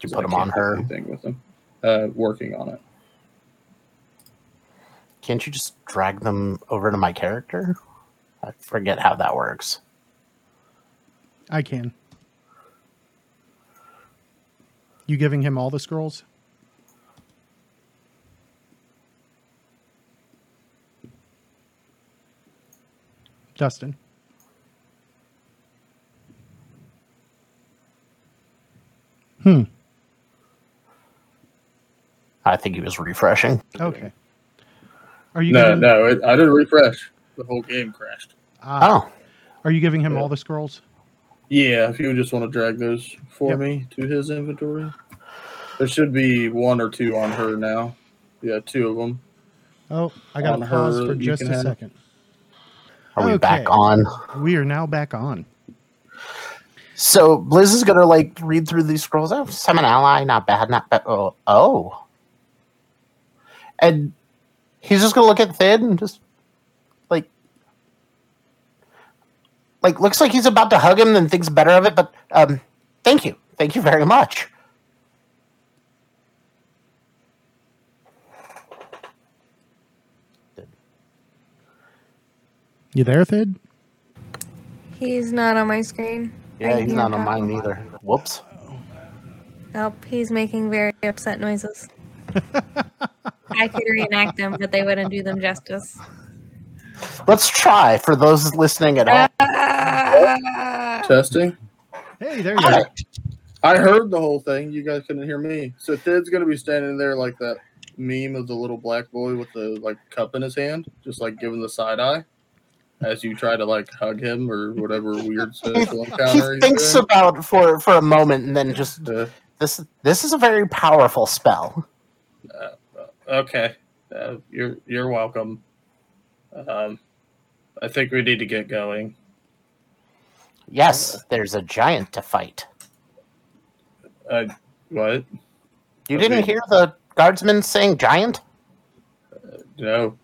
[SPEAKER 4] you put
[SPEAKER 3] I
[SPEAKER 4] them on her?
[SPEAKER 3] Anything with them? Uh, working on it.
[SPEAKER 4] Can't you just drag them over to my character? I forget how that works.
[SPEAKER 1] I can. You giving him all the scrolls? Justin. Hmm.
[SPEAKER 4] I think he was refreshing.
[SPEAKER 1] Okay. Are you
[SPEAKER 3] No,
[SPEAKER 1] giving,
[SPEAKER 3] no, it, I didn't refresh. The whole game crashed.
[SPEAKER 1] Ah,
[SPEAKER 4] Oh,
[SPEAKER 1] Are you giving him
[SPEAKER 3] Yeah.
[SPEAKER 1] all the scrolls?
[SPEAKER 3] Yeah, if you just want to drag those for
[SPEAKER 1] Yep.
[SPEAKER 3] me to his inventory, there should be one or two on her now. Yeah, two of them.
[SPEAKER 1] Oh, I got
[SPEAKER 3] On
[SPEAKER 1] to pause
[SPEAKER 3] her,
[SPEAKER 1] for just
[SPEAKER 3] can
[SPEAKER 1] a
[SPEAKER 3] have-
[SPEAKER 1] second.
[SPEAKER 4] are we
[SPEAKER 1] Okay.
[SPEAKER 4] back on?
[SPEAKER 1] We are now back on.
[SPEAKER 4] So Blizz is gonna like read through these scrolls. Oh, summon ally, not bad, not bad. Oh, oh. and he's just gonna look at Thid and just like looks like he's about to hug him, then thinks better of it. But um, thank you, thank you very much.
[SPEAKER 1] You there, Thid?
[SPEAKER 2] He's not on my screen.
[SPEAKER 4] Yeah,
[SPEAKER 2] I
[SPEAKER 4] he's not on
[SPEAKER 2] him.
[SPEAKER 4] mine either. Whoops.
[SPEAKER 2] Nope, he's making very upset noises. I could reenact them, but they wouldn't do them justice.
[SPEAKER 4] Let's try for those listening at home.
[SPEAKER 3] Testing.
[SPEAKER 1] Hey, there you are.
[SPEAKER 3] I heard the whole thing. You guys couldn't hear me. So Thid's gonna be standing there like that meme of the little black boy with the like cup in his hand, just like giving the side eye as you try to like hug him or whatever weird social
[SPEAKER 4] He
[SPEAKER 3] encounter. he's
[SPEAKER 4] thinks
[SPEAKER 3] doing.
[SPEAKER 4] about for for a moment and then just
[SPEAKER 3] Uh,
[SPEAKER 4] this. This is a very powerful spell.
[SPEAKER 3] okay, uh, you're you're welcome. Um, I think we need to get going.
[SPEAKER 4] Yes, there's a giant to fight.
[SPEAKER 3] Uh, what?
[SPEAKER 4] You didn't
[SPEAKER 3] Okay.
[SPEAKER 4] hear the guardsman saying giant?
[SPEAKER 3] No,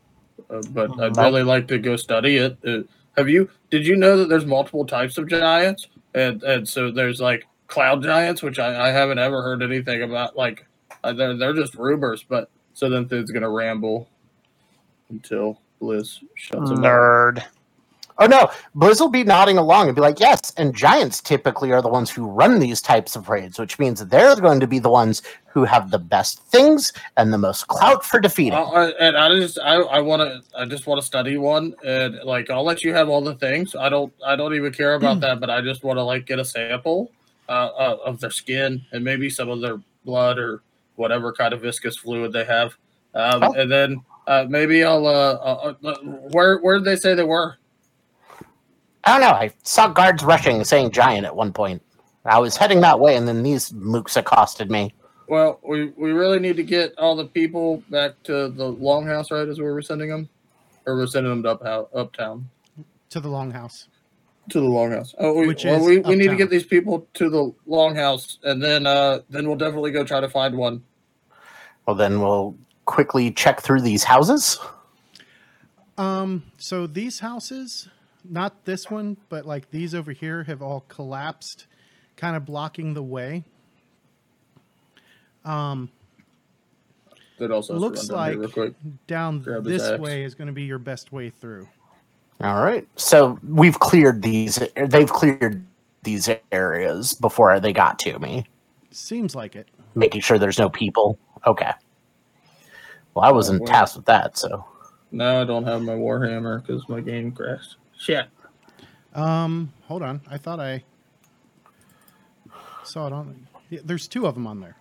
[SPEAKER 3] uh, but I'd
[SPEAKER 4] No.
[SPEAKER 3] really like to go study it. Uh, have you? Did you know that there's multiple types of giants, and and so there's like cloud giants, which I, I haven't ever heard anything about. Like uh, they're they're just rumors, but so then Thid's gonna ramble until Blizz shuts him up.
[SPEAKER 4] Oh no, Blizz will be nodding along and be like, yes, and giants typically are the ones who run these types of raids, which means they're going to be the ones who have the best things and the most clout for defeating.
[SPEAKER 3] I, and I just I, I want to I just want to study one and like I'll let you have all the things. I don't I don't even care about that but I just want to like get a sample uh, uh, of their skin and maybe some of their blood or whatever kind of viscous fluid they have. Um,
[SPEAKER 4] Oh.
[SPEAKER 3] and then uh, maybe I'll uh, uh, uh, where where did they say they were
[SPEAKER 4] I don't know. I saw guards rushing saying giant at one point. I was heading that way, and then these mooks accosted me.
[SPEAKER 3] well we we really need to get all the people back to the longhouse right is where we're sending them or we're sending them to up, uptown
[SPEAKER 1] to the longhouse.
[SPEAKER 3] To the longhouse. Oh, we,
[SPEAKER 1] Which
[SPEAKER 3] well,
[SPEAKER 1] is
[SPEAKER 3] we, we need to get these people to the longhouse, and then uh, then we'll definitely go try to find one.
[SPEAKER 4] Well, then we'll quickly check through these houses.
[SPEAKER 1] Um, so these houses, not this one, but like these over here, have all collapsed, kind of blocking the way. Um,
[SPEAKER 3] That also
[SPEAKER 1] looks like
[SPEAKER 3] real quick.
[SPEAKER 1] down
[SPEAKER 3] Grab
[SPEAKER 1] this way is going to be your best way through.
[SPEAKER 4] All right. So we've cleared these. They've cleared these areas before they got to me,
[SPEAKER 1] Seems like it.
[SPEAKER 4] making sure there's no people. Okay. Well, I wasn't tasked with that, so
[SPEAKER 3] Now I don't have my warhammer because my game crashed. Shit.
[SPEAKER 1] Um, hold on. I thought I saw it on. Yeah, there's two of them on there.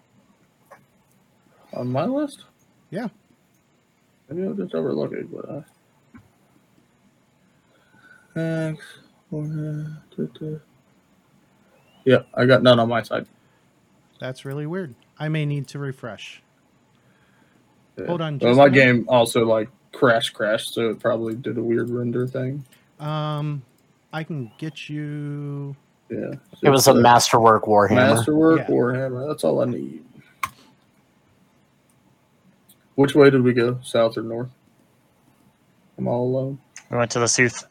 [SPEAKER 3] On my list?
[SPEAKER 1] Yeah.
[SPEAKER 3] Maybe I'll just overlook it, but I. Thanks. One, two, two. Yeah, I got none on my side.
[SPEAKER 1] That's really weird. I may need to refresh.
[SPEAKER 3] Yeah.
[SPEAKER 1] Hold on
[SPEAKER 3] Well, my game also like crash crashed, so it probably did a weird render thing.
[SPEAKER 1] Um, I can get you.
[SPEAKER 3] Yeah.
[SPEAKER 4] it was a masterwork warhammer.
[SPEAKER 3] Masterwork
[SPEAKER 1] Yeah.
[SPEAKER 3] Warhammer. That's all I need. Which way did we go? South or north? I'm all alone.
[SPEAKER 5] We went to the Sooth.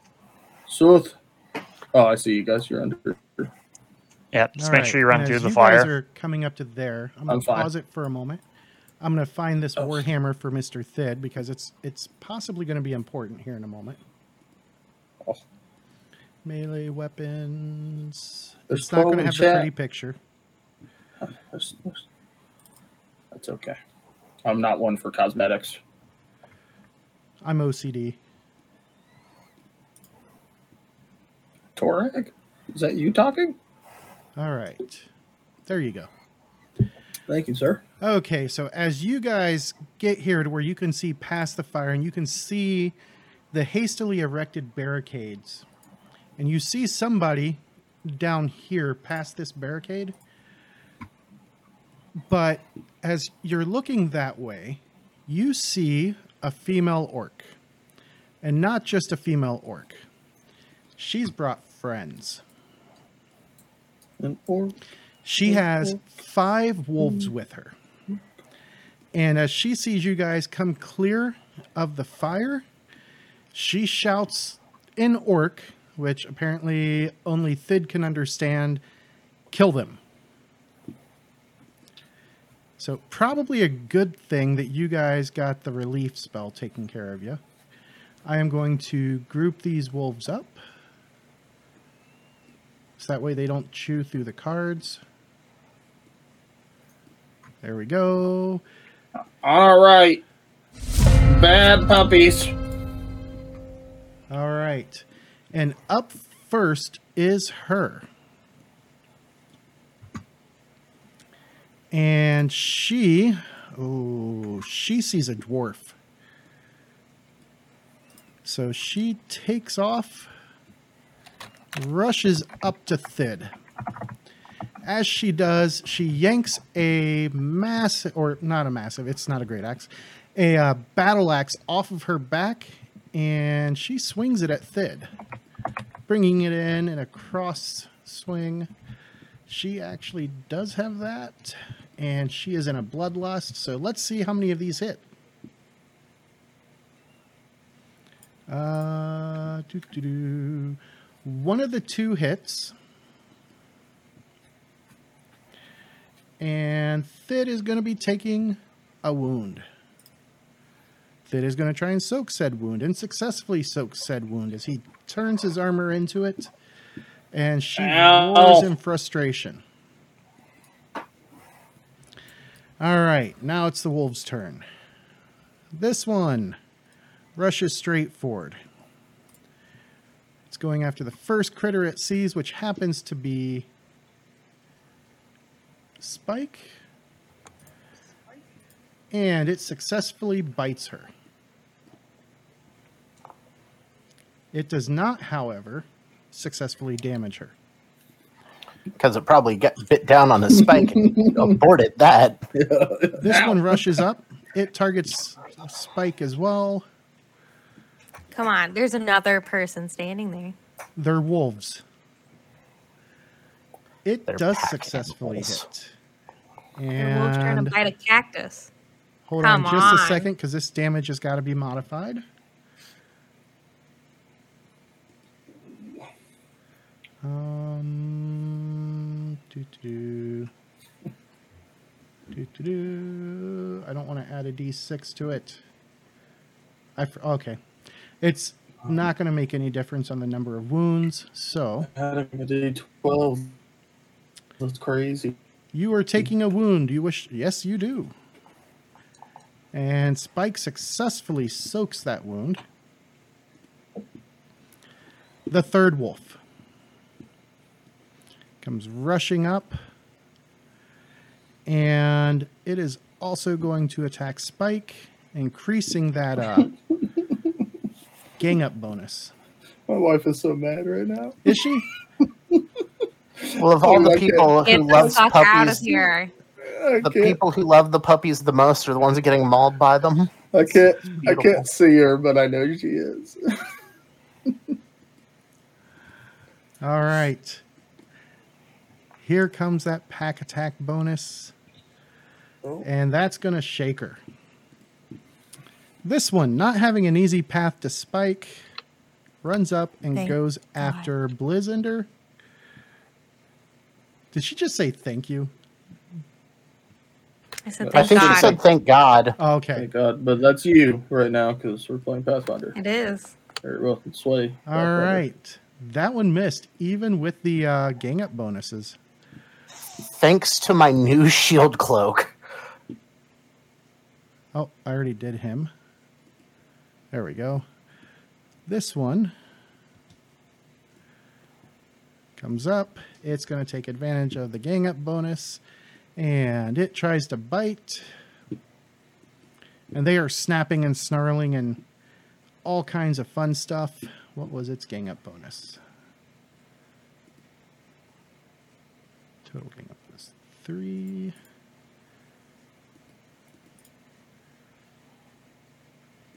[SPEAKER 3] South. Oh, I see you guys. You're under.
[SPEAKER 5] Yep. Just
[SPEAKER 1] All
[SPEAKER 5] make
[SPEAKER 1] right,
[SPEAKER 5] sure you run
[SPEAKER 1] and
[SPEAKER 5] through
[SPEAKER 1] as
[SPEAKER 5] the
[SPEAKER 1] you
[SPEAKER 5] fire.
[SPEAKER 1] guys are coming up to there. I'm gonna
[SPEAKER 3] I'm fine.
[SPEAKER 1] pause it for a moment. I'm gonna find this
[SPEAKER 3] Oh.
[SPEAKER 1] warhammer for Mister Thid because it's it's possibly going to be important here in a moment.
[SPEAKER 3] Oh.
[SPEAKER 1] Melee weapons.
[SPEAKER 3] There's
[SPEAKER 1] it's not going to have
[SPEAKER 3] chat.
[SPEAKER 1] pretty picture.
[SPEAKER 3] That's okay. I'm not one for cosmetics.
[SPEAKER 1] I'm OCD.
[SPEAKER 3] Torag? Is that you talking?
[SPEAKER 1] All right, there you go.
[SPEAKER 3] Thank you, sir.
[SPEAKER 1] Okay, so as you guys get here to where you can see past the fire and you can see the hastily erected barricades, and you see somebody down here past this barricade. But as you're looking that way, you see a female orc. And not just a female orc, she's brought friends.
[SPEAKER 3] And or
[SPEAKER 1] She has five wolves hmm. with her. And as she sees you guys come clear of the fire, she shouts in orc, which apparently only Thid can understand, kill them. So, probably a good thing that you guys got the relief spell taken care of you. I am going to group these wolves up. So that way they don't chew through the cards. There we go.
[SPEAKER 3] all right. Bad puppies.
[SPEAKER 1] All right. And up first is her. And she, oh, she sees a dwarf. So she takes off, rushes up to Thid. As she does, she yanks a massive, or not a massive, it's not a great axe, a uh, battle axe off of her back, and she swings it at Thid, bringing it in in a cross swing. She actually does have that, and she is in a bloodlust. So let's see how many of these hit. Uh. One of the two hits. And Thid is going to be taking a wound. Thid is going to try and soak said wound and successfully soak said wound as he turns his armor into it. And she
[SPEAKER 3] Ow.
[SPEAKER 1] roars in frustration. All right, now it's the wolf's turn. This one rushes straight forward. It's going after the first critter it sees, which happens to be Spike. And it successfully bites her. It does not, however, successfully damage her.
[SPEAKER 4] because it probably got bit down on the spike and aborted that.
[SPEAKER 1] This one rushes up. It targets Spike as well.
[SPEAKER 2] Come on, there's another person standing there.
[SPEAKER 1] They're wolves. It
[SPEAKER 4] They're
[SPEAKER 1] does successfully
[SPEAKER 4] animals.
[SPEAKER 1] hit.
[SPEAKER 2] The wolf's trying to bite a cactus.
[SPEAKER 1] hold
[SPEAKER 2] Come
[SPEAKER 1] on just a second because this damage has got to be modified. Um, doo doo doo doo doo. I don't want to add a d6 to it. I okay, it's not going to make any difference on the number of wounds. So
[SPEAKER 3] Adding a D12. That's crazy.
[SPEAKER 1] you are taking a wound. You wish? Yes, you do. And Spike successfully soaks that wound. The third wolf comes rushing up. And it is also going to attack Spike, increasing that uh, gang up bonus.
[SPEAKER 3] My wife is so mad right now.
[SPEAKER 1] Is she?
[SPEAKER 4] Well, of all the
[SPEAKER 3] Okay.
[SPEAKER 4] people who
[SPEAKER 2] Get
[SPEAKER 4] love
[SPEAKER 2] the out of
[SPEAKER 4] puppies,
[SPEAKER 2] here.
[SPEAKER 4] The people who love the puppies the most are the ones getting mauled by them.
[SPEAKER 3] I can't, I can't see her, but I know she is.
[SPEAKER 1] All right. Here comes that pack attack bonus.
[SPEAKER 3] Oh.
[SPEAKER 1] And that's going to shake her. This one, not having an easy path to spike, runs up and
[SPEAKER 2] Thank
[SPEAKER 1] goes
[SPEAKER 2] God.
[SPEAKER 1] after Blizzender. Did she just say thank you?
[SPEAKER 2] I said,
[SPEAKER 3] I
[SPEAKER 2] thank
[SPEAKER 4] I think
[SPEAKER 2] God.
[SPEAKER 4] she said, "Thank God."
[SPEAKER 1] Oh, okay.
[SPEAKER 3] Thank God. But that's you right now because we're playing Pathfinder.
[SPEAKER 2] It is.
[SPEAKER 3] Or, well, Sway.
[SPEAKER 1] All
[SPEAKER 3] Pathfinder.
[SPEAKER 1] right. That one missed, even with the uh, gang up bonuses.
[SPEAKER 4] Thanks to my new shield cloak.
[SPEAKER 1] Oh, I already did him. There we go. This one comes up. It's going to take advantage of the gang up bonus and it tries to bite. And they are snapping and snarling and all kinds of fun stuff. What was its gang up bonus? Total gang up three.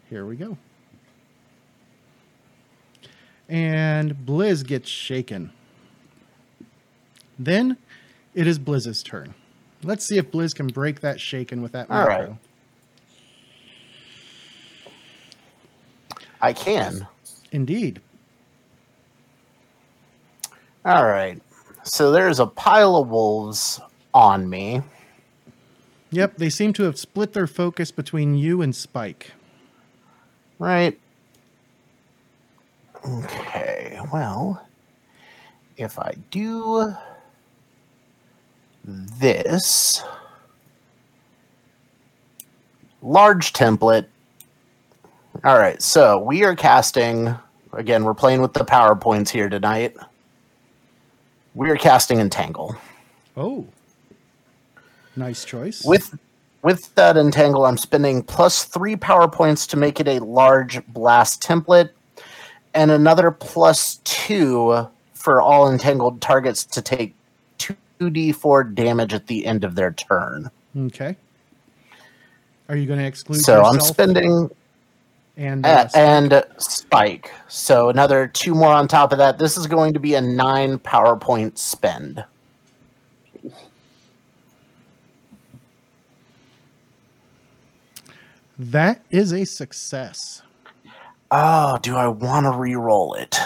[SPEAKER 1] Here we go. And Blizz gets shaken. Then it is Blizz's turn. Let's see if Blizz can break that shaken with that
[SPEAKER 4] All right. I can.
[SPEAKER 1] Indeed.
[SPEAKER 4] All right. So there's a pile of wolves on me.
[SPEAKER 1] Yep, they seem to have split their focus between you and Spike.
[SPEAKER 4] Right. Okay, well, if I do this large template. All right, so we are casting, again, we're playing with the power points here tonight. We are casting Entangle.
[SPEAKER 1] Oh. Nice choice.
[SPEAKER 4] With with that entangle, I'm spending plus three power points to make it a large blast template, and another plus two for all entangled targets to take two d4 damage at the end of their turn.
[SPEAKER 1] Okay. Are you going to exclude
[SPEAKER 4] so I'm spending
[SPEAKER 1] and
[SPEAKER 4] uh,
[SPEAKER 1] uh,
[SPEAKER 4] and spike. So another two more on top of that. This is going to be a nine power point spend.
[SPEAKER 1] That is a success.
[SPEAKER 4] Oh, do I want to re-roll it?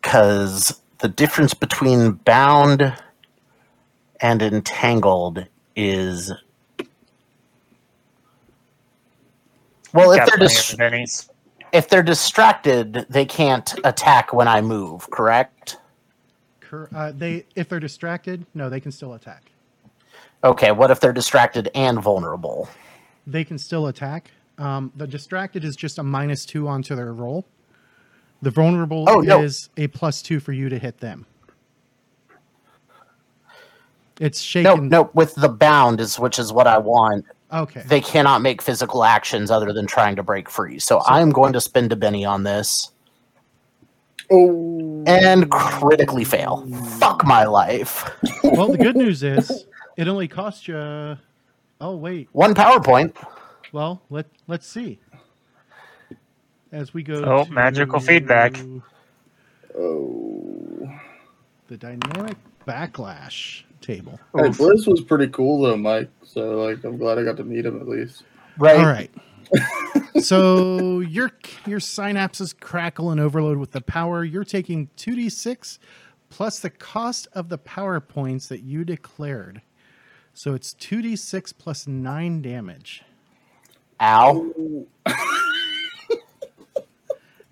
[SPEAKER 4] Because the difference between bound and entangled is. Well, if they're dis-
[SPEAKER 5] of
[SPEAKER 4] if they're distracted, they can't attack when I move. Correct?
[SPEAKER 1] Uh, they, if they're distracted, no, they can still attack.
[SPEAKER 4] Okay. What if they're distracted and vulnerable?
[SPEAKER 1] They can still attack. Um, the distracted is just a minus two onto their roll. The vulnerable
[SPEAKER 4] Oh, no.
[SPEAKER 1] is a plus two for you to hit them. It's
[SPEAKER 4] No,
[SPEAKER 1] shaken.
[SPEAKER 4] no. With the bound is which is what I want.
[SPEAKER 1] Okay.
[SPEAKER 4] They cannot make physical actions other than trying to break free. So I'm going to spend a Benny on this.
[SPEAKER 3] Oh.
[SPEAKER 4] and critically fail. Fuck my life.
[SPEAKER 1] well, the good news is it only cost you. Oh wait.
[SPEAKER 4] One power point.
[SPEAKER 1] Well, let let's see. as we go.
[SPEAKER 5] Oh, magical feedback.
[SPEAKER 3] Oh.
[SPEAKER 1] The dynamic backlash table.
[SPEAKER 3] Hey, Blizz was pretty cool though, Mike. So like, I'm glad I got to meet him at least.
[SPEAKER 4] Right.
[SPEAKER 1] All right. so your your synapses crackle and overload with the power. You're taking 2d6 plus the cost of the power points that you declared. So it's 2d6 plus 9 damage.
[SPEAKER 4] Ow.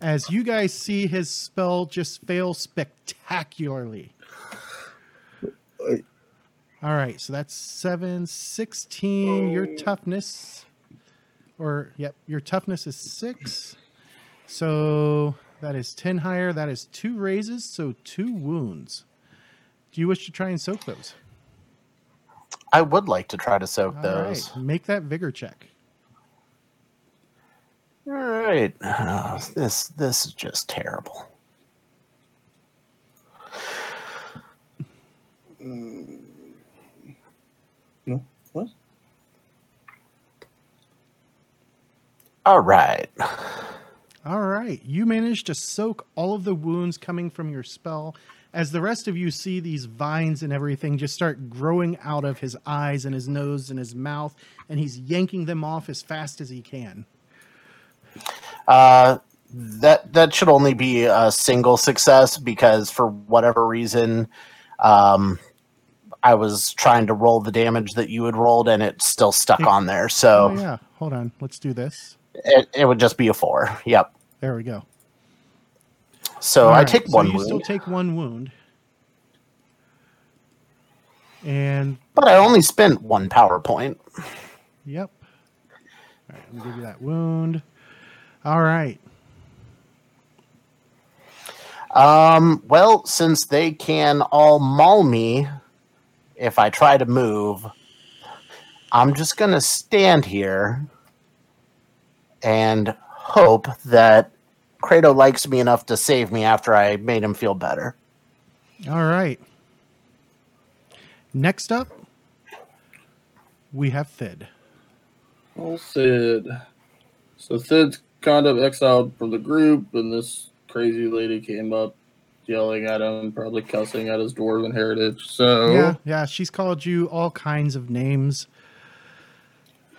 [SPEAKER 1] As you guys see his spell just fail spectacularly. All right, so that's 7 16 your toughness or yep, your toughness is 6. So that is 10 higher. That is 2 raises, so 2 wounds. Do you wish to try and soak those?
[SPEAKER 4] I would like to try to soak
[SPEAKER 1] All
[SPEAKER 4] those.
[SPEAKER 1] right, make that vigor check.
[SPEAKER 4] All right. Oh, this this is just terrible.
[SPEAKER 3] No, what?
[SPEAKER 4] All right.
[SPEAKER 1] All right. You managed to soak all of the wounds coming from your spell as the rest of you see these vines and everything just start growing out of his eyes and his nose and his mouth, and he's yanking them off as fast as he can.
[SPEAKER 4] Uh, that that should only be a single success because for whatever reason, um, I was trying to roll the damage that you had rolled and it still stuck on there. So
[SPEAKER 1] Oh, yeah. Hold on. Let's do this.
[SPEAKER 4] it, it would just be a four. Yep.
[SPEAKER 1] There we go.
[SPEAKER 4] So
[SPEAKER 1] All
[SPEAKER 4] I
[SPEAKER 1] right,
[SPEAKER 4] take
[SPEAKER 1] so
[SPEAKER 4] one
[SPEAKER 1] you
[SPEAKER 4] wound,
[SPEAKER 1] still take one wound. And
[SPEAKER 4] but I only spent one power point.
[SPEAKER 1] Yep. All right, let me give you that wound. All right.
[SPEAKER 4] Um, well, since they can all maul me if I try to move, I'm just gonna stand here and hope that Kratos likes me enough to save me after I made him feel better.
[SPEAKER 1] All right. Next up, we have Thid.
[SPEAKER 3] Oh, Sid. So Sid's kind of exiled from the group, and this crazy lady came up yelling at him, probably cussing at his dwarven heritage. So
[SPEAKER 1] Yeah, yeah, she's called you all kinds of names.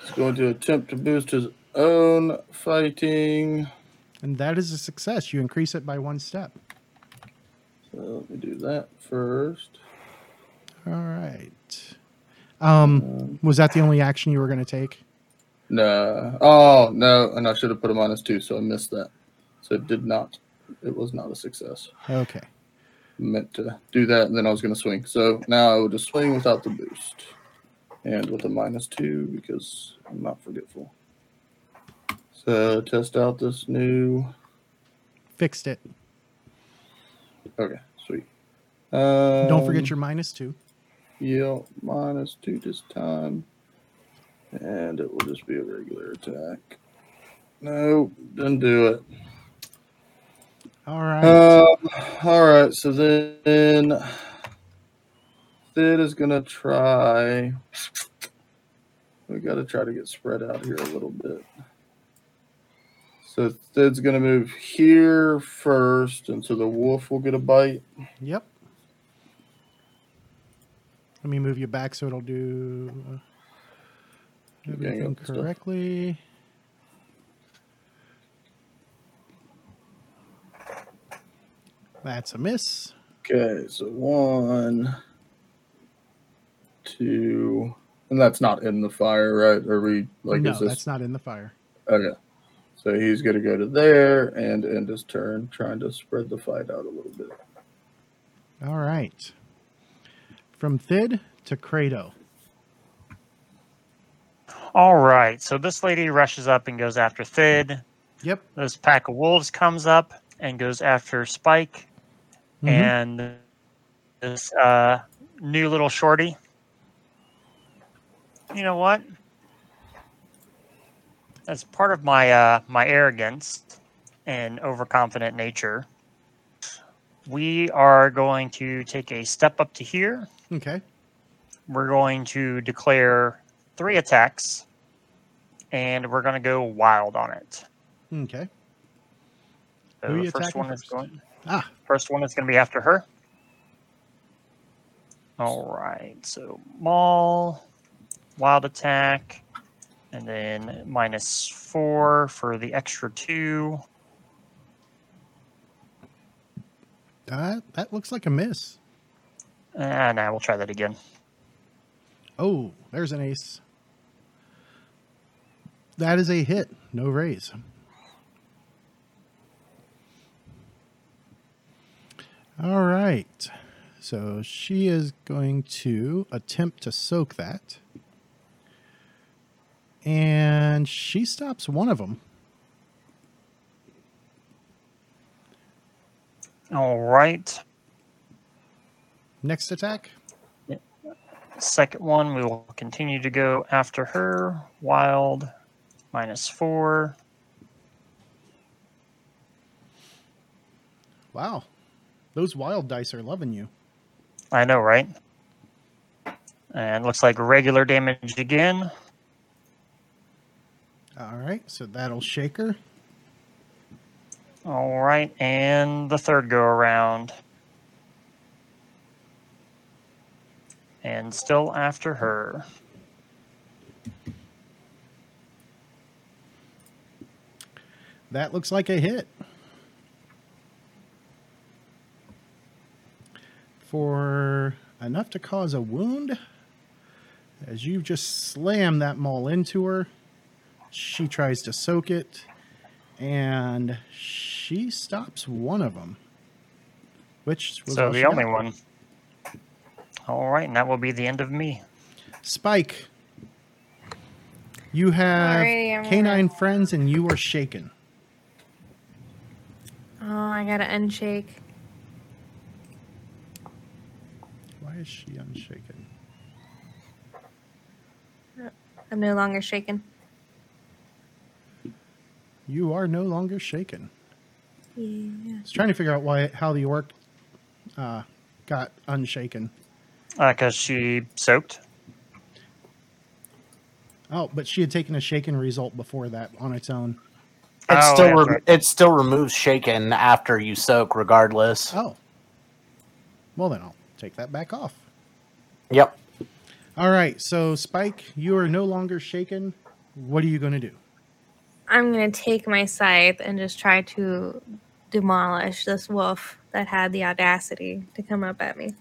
[SPEAKER 3] he's going to attempt to boost his own fighting.
[SPEAKER 1] And that is a success. You increase it by one step.
[SPEAKER 3] So let me do that first.
[SPEAKER 1] All right. Um, was that the only action you were going to take?
[SPEAKER 3] No. Oh, no. And I should have put a minus two, so I missed that. So it did not. It was not a success.
[SPEAKER 1] Okay.
[SPEAKER 3] meant to do that, and then I was going to swing. So now I will just swing without the boost and with a minus two because I'm not forgetful. So test out this new.
[SPEAKER 1] Fixed it.
[SPEAKER 3] Okay, sweet. Um,
[SPEAKER 1] Don't forget your minus two.
[SPEAKER 3] Yeah, minus two this time. And it will just be a regular attack. No, didn't do it.
[SPEAKER 1] All right.
[SPEAKER 3] Um, all right, so then Sid is gonna try. We got to try to get spread out here a little bit. So Sid's gonna move here first, and so the wolf will get a bite.
[SPEAKER 1] Yep. Let me move you back so it'll do uh, everything
[SPEAKER 3] up and stuff.
[SPEAKER 1] correctly. That's a miss.
[SPEAKER 3] Okay, so one, two, and that's not in the fire, right? Are we like
[SPEAKER 1] no,
[SPEAKER 3] is this
[SPEAKER 1] that's not in the fire.
[SPEAKER 3] okay? So he's gonna go to there and end his turn, trying to spread the fight out a little bit.
[SPEAKER 1] All right. From Thid to Kratos.
[SPEAKER 5] All right. So this lady rushes up and goes after Thid.
[SPEAKER 1] Yep.
[SPEAKER 5] This pack of wolves comes up and goes after Spike.
[SPEAKER 1] Mhm.
[SPEAKER 5] And this uh, new little shorty. You know what? As part of my uh, my arrogance and overconfident nature, we are going to take a step up to here.
[SPEAKER 1] Okay.
[SPEAKER 5] We're going to declare three attacks, and we're going to go wild on it.
[SPEAKER 1] Okay.
[SPEAKER 5] So
[SPEAKER 1] Who are you
[SPEAKER 5] first
[SPEAKER 1] attacking
[SPEAKER 5] one is
[SPEAKER 1] first?
[SPEAKER 5] going.
[SPEAKER 1] Ah,
[SPEAKER 5] First one is going to be after her. All right. So maul, wild attack, and then minus four for the extra two.
[SPEAKER 1] uh, that looks like a miss.
[SPEAKER 5] And now we'll try that again.
[SPEAKER 1] Oh, there's an ace. That is a hit. No raise. All right. So she is going to attempt to soak that. And she stops one of them.
[SPEAKER 5] All right.
[SPEAKER 1] Next attack.
[SPEAKER 5] Second one, we will continue to go after her. Wild, minus four.
[SPEAKER 1] Wow. Those wild dice are loving you.
[SPEAKER 5] I know, right? And looks like regular damage again.
[SPEAKER 1] All right. So that'll shake her.
[SPEAKER 5] All right, and the third go around. And still after her.
[SPEAKER 1] That looks like a hit. For enough to cause a wound, as you just slam that maul into her, she tries to soak it, and she stops one of them. Which was
[SPEAKER 5] So the only
[SPEAKER 1] got.
[SPEAKER 5] one. All right, and that will be the end of me.
[SPEAKER 1] Spike. You have
[SPEAKER 2] Alrighty,
[SPEAKER 1] canine
[SPEAKER 2] gonna-
[SPEAKER 1] friends, and you are shaken.
[SPEAKER 2] Oh, I gotta unshake.
[SPEAKER 1] Why is she unshaken?
[SPEAKER 2] I'm no longer shaken.
[SPEAKER 1] You are no longer shaken.
[SPEAKER 2] Yeah.
[SPEAKER 1] I was trying to figure out why how the orc uh, got unshaken.
[SPEAKER 5] Because Uh, she soaked.
[SPEAKER 1] Oh, but she had taken a shaken result before that on its own.
[SPEAKER 4] It
[SPEAKER 5] Oh,
[SPEAKER 4] still
[SPEAKER 5] that's
[SPEAKER 4] re- it still removes shaken after you soak, regardless.
[SPEAKER 1] Oh. Well, then I'll take that back off.
[SPEAKER 4] Yep.
[SPEAKER 1] All right. So, Spike, you are no longer shaken. What are you going to do?
[SPEAKER 2] I'm gonna take my scythe and just try to demolish this wolf that had the audacity to come up at me.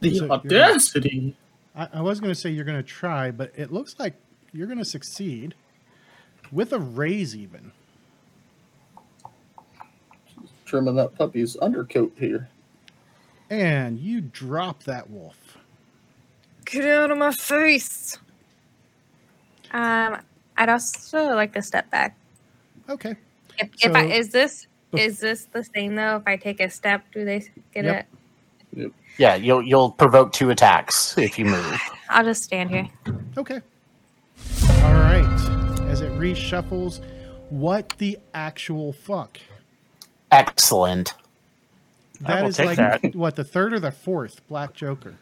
[SPEAKER 3] The
[SPEAKER 1] So you're-
[SPEAKER 3] audacity.
[SPEAKER 1] I, I was going to say you're going to try, but it looks like you're going to succeed with a raise, even.
[SPEAKER 3] Trimming that puppy's undercoat here.
[SPEAKER 1] And you drop that wolf.
[SPEAKER 2] Get out of my face! Um, I'd also like to step back.
[SPEAKER 1] Okay.
[SPEAKER 2] If, if I is this is this the same though? If I take a step, do they get
[SPEAKER 1] Yep.
[SPEAKER 2] it?
[SPEAKER 4] Yeah, you'll you'll provoke two attacks if you move.
[SPEAKER 2] I'll just stand here.
[SPEAKER 1] Okay. All right. As it reshuffles, what the actual fuck?
[SPEAKER 4] Excellent.
[SPEAKER 5] I
[SPEAKER 1] That
[SPEAKER 5] will take
[SPEAKER 1] like
[SPEAKER 5] that.
[SPEAKER 1] what the third or the fourth Black Joker.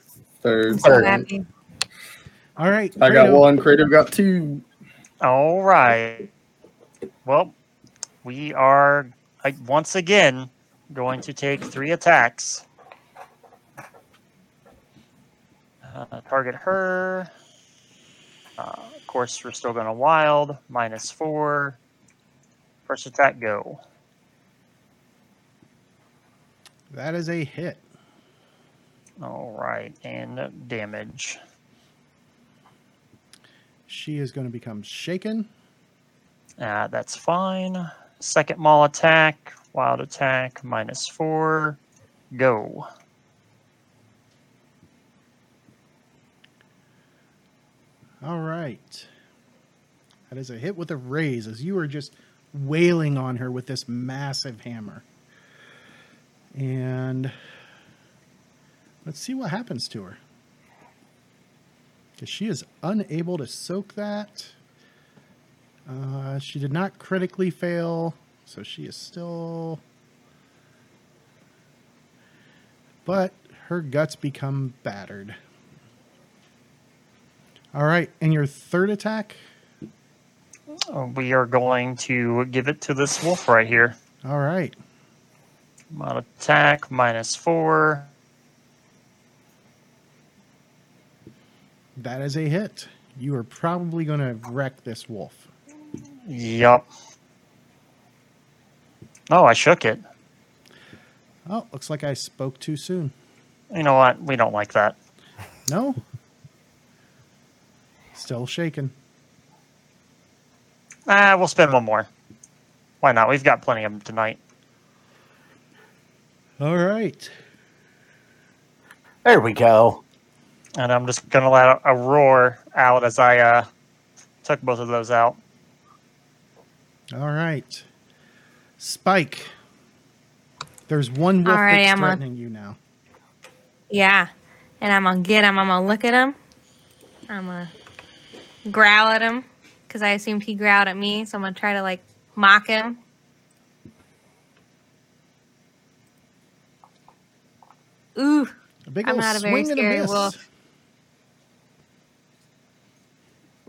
[SPEAKER 3] Third.
[SPEAKER 4] Third.
[SPEAKER 2] Happy.
[SPEAKER 1] All right.
[SPEAKER 3] I got
[SPEAKER 1] Kratos,
[SPEAKER 3] one. Kratos got two.
[SPEAKER 5] All right. Well, we are uh, once again going to take three attacks. Uh, target her. Uh, of course, we're still going to wild. Minus four. First attack, go.
[SPEAKER 1] That is a hit.
[SPEAKER 5] All right. And damage.
[SPEAKER 1] She is going to become shaken.
[SPEAKER 5] Uh, that's fine. Second maul attack. Wild attack. Minus four. Go.
[SPEAKER 1] All right. That is a hit with a raise as you are just wailing on her with this massive hammer. And let's see what happens to her. Because she is unable to soak that. Uh, she did not critically fail, so she is still. But her guts become battered. All right, and your third attack?
[SPEAKER 5] we are going to give it to this wolf right here.
[SPEAKER 1] All right.
[SPEAKER 5] Maul attack minus four.
[SPEAKER 1] That is a hit. You are probably going to wreck this wolf.
[SPEAKER 5] Yup. Oh, I shook it.
[SPEAKER 1] Oh, looks like I spoke too soon.
[SPEAKER 5] You know what? We don't like that.
[SPEAKER 1] No? Still shaking.
[SPEAKER 5] Ah, we'll spend one more. Why not? We've got plenty of them tonight.
[SPEAKER 1] All right.
[SPEAKER 4] There we go.
[SPEAKER 5] And I'm just gonna let a roar out as I uh, took both of those out.
[SPEAKER 1] All right. Spike. There's one wolf
[SPEAKER 2] All right,
[SPEAKER 1] that's
[SPEAKER 2] I'm on.
[SPEAKER 1] threatening you now.
[SPEAKER 2] Yeah. And I'm gonna get him. I'm gonna look at him. I'm gonna growl at him because I assumed he growled at me. So I'm gonna try to like mock him. Ooh.
[SPEAKER 1] A big
[SPEAKER 2] I'm not a very
[SPEAKER 1] swing a
[SPEAKER 2] scary wolf.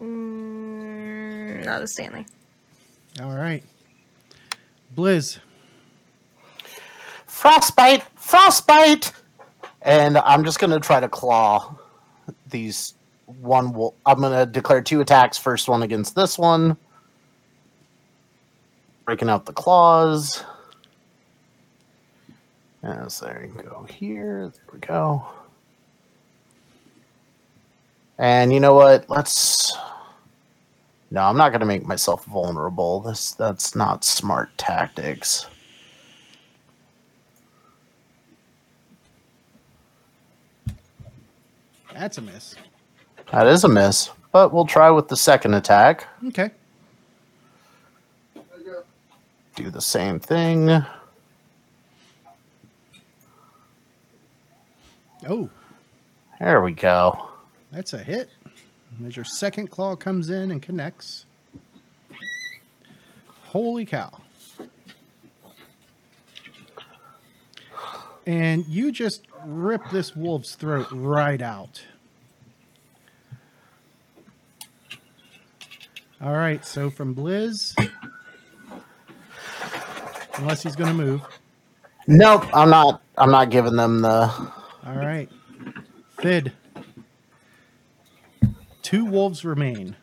[SPEAKER 2] Mm, not a Stanley.
[SPEAKER 1] All right. Blizz.
[SPEAKER 4] Frostbite! Frostbite! And I'm just going to try to claw these one. Wolf. I'm going to declare two attacks. First one against this one. Breaking out the claws. Yes, there you go. Here. There we go. And you know what? Let's. No, I'm not going to make myself vulnerable. This that's not smart tactics.
[SPEAKER 1] That's a miss.
[SPEAKER 4] That is a miss, but we'll try with the second attack.
[SPEAKER 1] Okay.
[SPEAKER 4] Do the same thing.
[SPEAKER 1] Oh,
[SPEAKER 4] There we go.
[SPEAKER 1] That's a hit. As your second claw comes in and connects. Holy cow. And you just rip this wolf's throat right out. All right, so from Blizz, unless he's going to move.
[SPEAKER 4] Nope, I'm not. I'm not giving them the.
[SPEAKER 1] All right. Thid. Two wolves remain.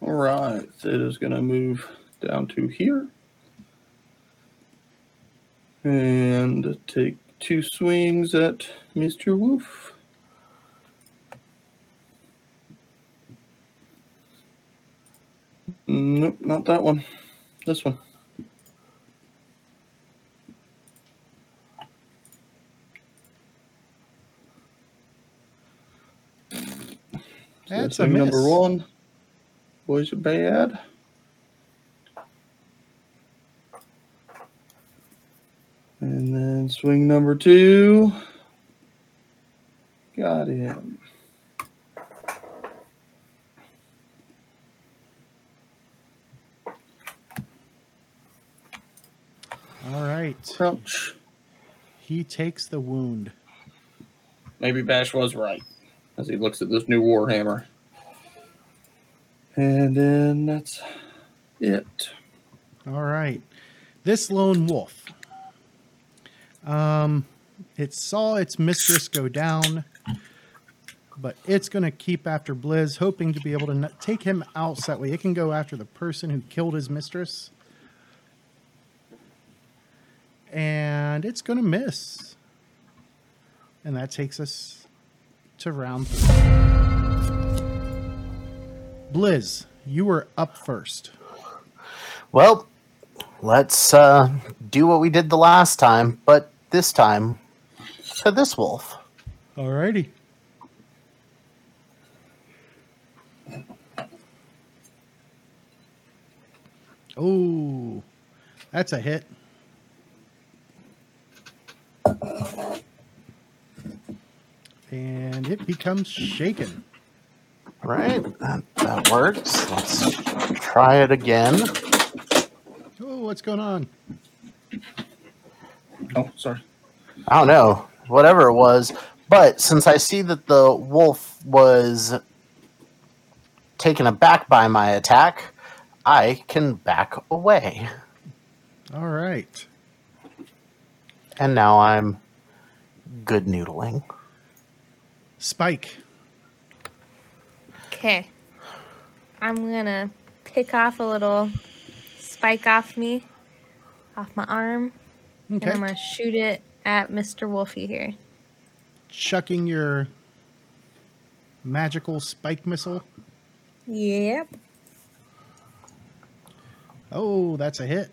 [SPEAKER 3] All right, Thid is going to move down to here and take two swings at Mr. Wolf. Nope, not that one. This one.
[SPEAKER 1] That's a
[SPEAKER 3] number
[SPEAKER 1] miss.
[SPEAKER 3] one. Boys are bad. And then swing number two. Got him.
[SPEAKER 1] All right.
[SPEAKER 3] Crunch.
[SPEAKER 1] He takes the wound.
[SPEAKER 3] Maybe Bash was right as he looks at this new Warhammer. And then that's it.
[SPEAKER 1] All right. This lone wolf. Um, it saw its mistress go down, but it's going to keep after Blizz, hoping to be able to take him out so that way it can go after the person who killed his mistress. And it's going to miss. And that takes us to round three. Blizz, you were up first.
[SPEAKER 4] Well, let's uh, do what we did the last time, but this time to this wolf.
[SPEAKER 1] Alrighty. Oh, that's a hit. And it becomes shaken.
[SPEAKER 4] Right, that, that works. Let's try it again.
[SPEAKER 1] Oh, what's going on?
[SPEAKER 3] Oh, sorry.
[SPEAKER 4] I don't know, whatever it was. But since I see that the wolf was taken aback by my attack, I can back away.
[SPEAKER 1] All right.
[SPEAKER 4] And now I'm good noodling.
[SPEAKER 1] Spike.
[SPEAKER 2] Okay. I'm gonna pick off a little spike off me, off my arm, and I'm gonna shoot it at Mr. Wolfie here.
[SPEAKER 1] Chucking your magical spike missile.
[SPEAKER 2] Yep.
[SPEAKER 1] Oh, that's a hit.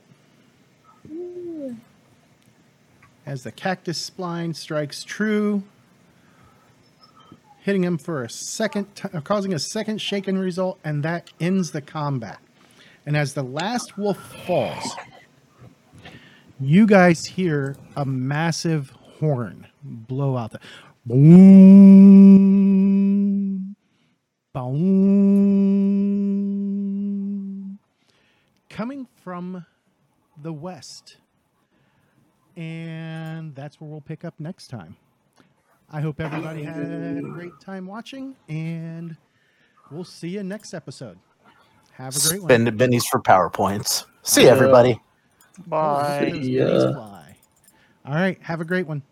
[SPEAKER 1] As the cactus spline strikes true, hitting him for a second, t- uh, causing a second shaken result, and that ends the combat. And as the last wolf falls, you guys hear a massive horn blow out the boom, boom, coming from the west. And that's where we'll pick up next time. I hope everybody had a great time watching, and we'll see you next episode. Have a great one.
[SPEAKER 4] Spend bennies for power points. See
[SPEAKER 3] Yeah.
[SPEAKER 4] everybody.
[SPEAKER 5] Bye.
[SPEAKER 1] those
[SPEAKER 3] See ya.
[SPEAKER 1] All right. Have a great one.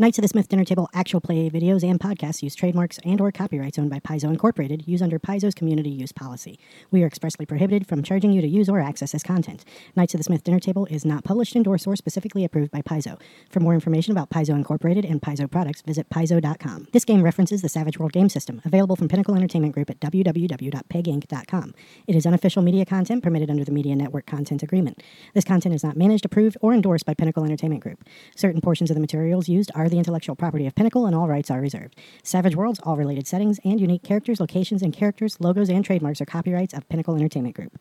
[SPEAKER 6] Knights of the Smith Dinner Table actual play videos and podcasts use trademarks and or copyrights owned by Paizo Incorporated use under Paizo's community use policy. We are expressly prohibited from charging you to use or access this content. Knights of the Smith Dinner Table is not published, endorsed, or specifically approved by Paizo. For more information about Paizo Incorporated and Paizo products, visit paizo.com. This game references the Savage World game system, available from Pinnacle Entertainment Group at www.peginc.com. It is unofficial media content permitted under the Media Network Content Agreement. This content is not managed, approved, or endorsed by Pinnacle Entertainment Group. Certain portions of the materials used are the intellectual property of Pinnacle and all rights are reserved. Savage Worlds, all related settings, and unique characters, locations, and characters, logos, and trademarks are copyrights of Pinnacle Entertainment Group.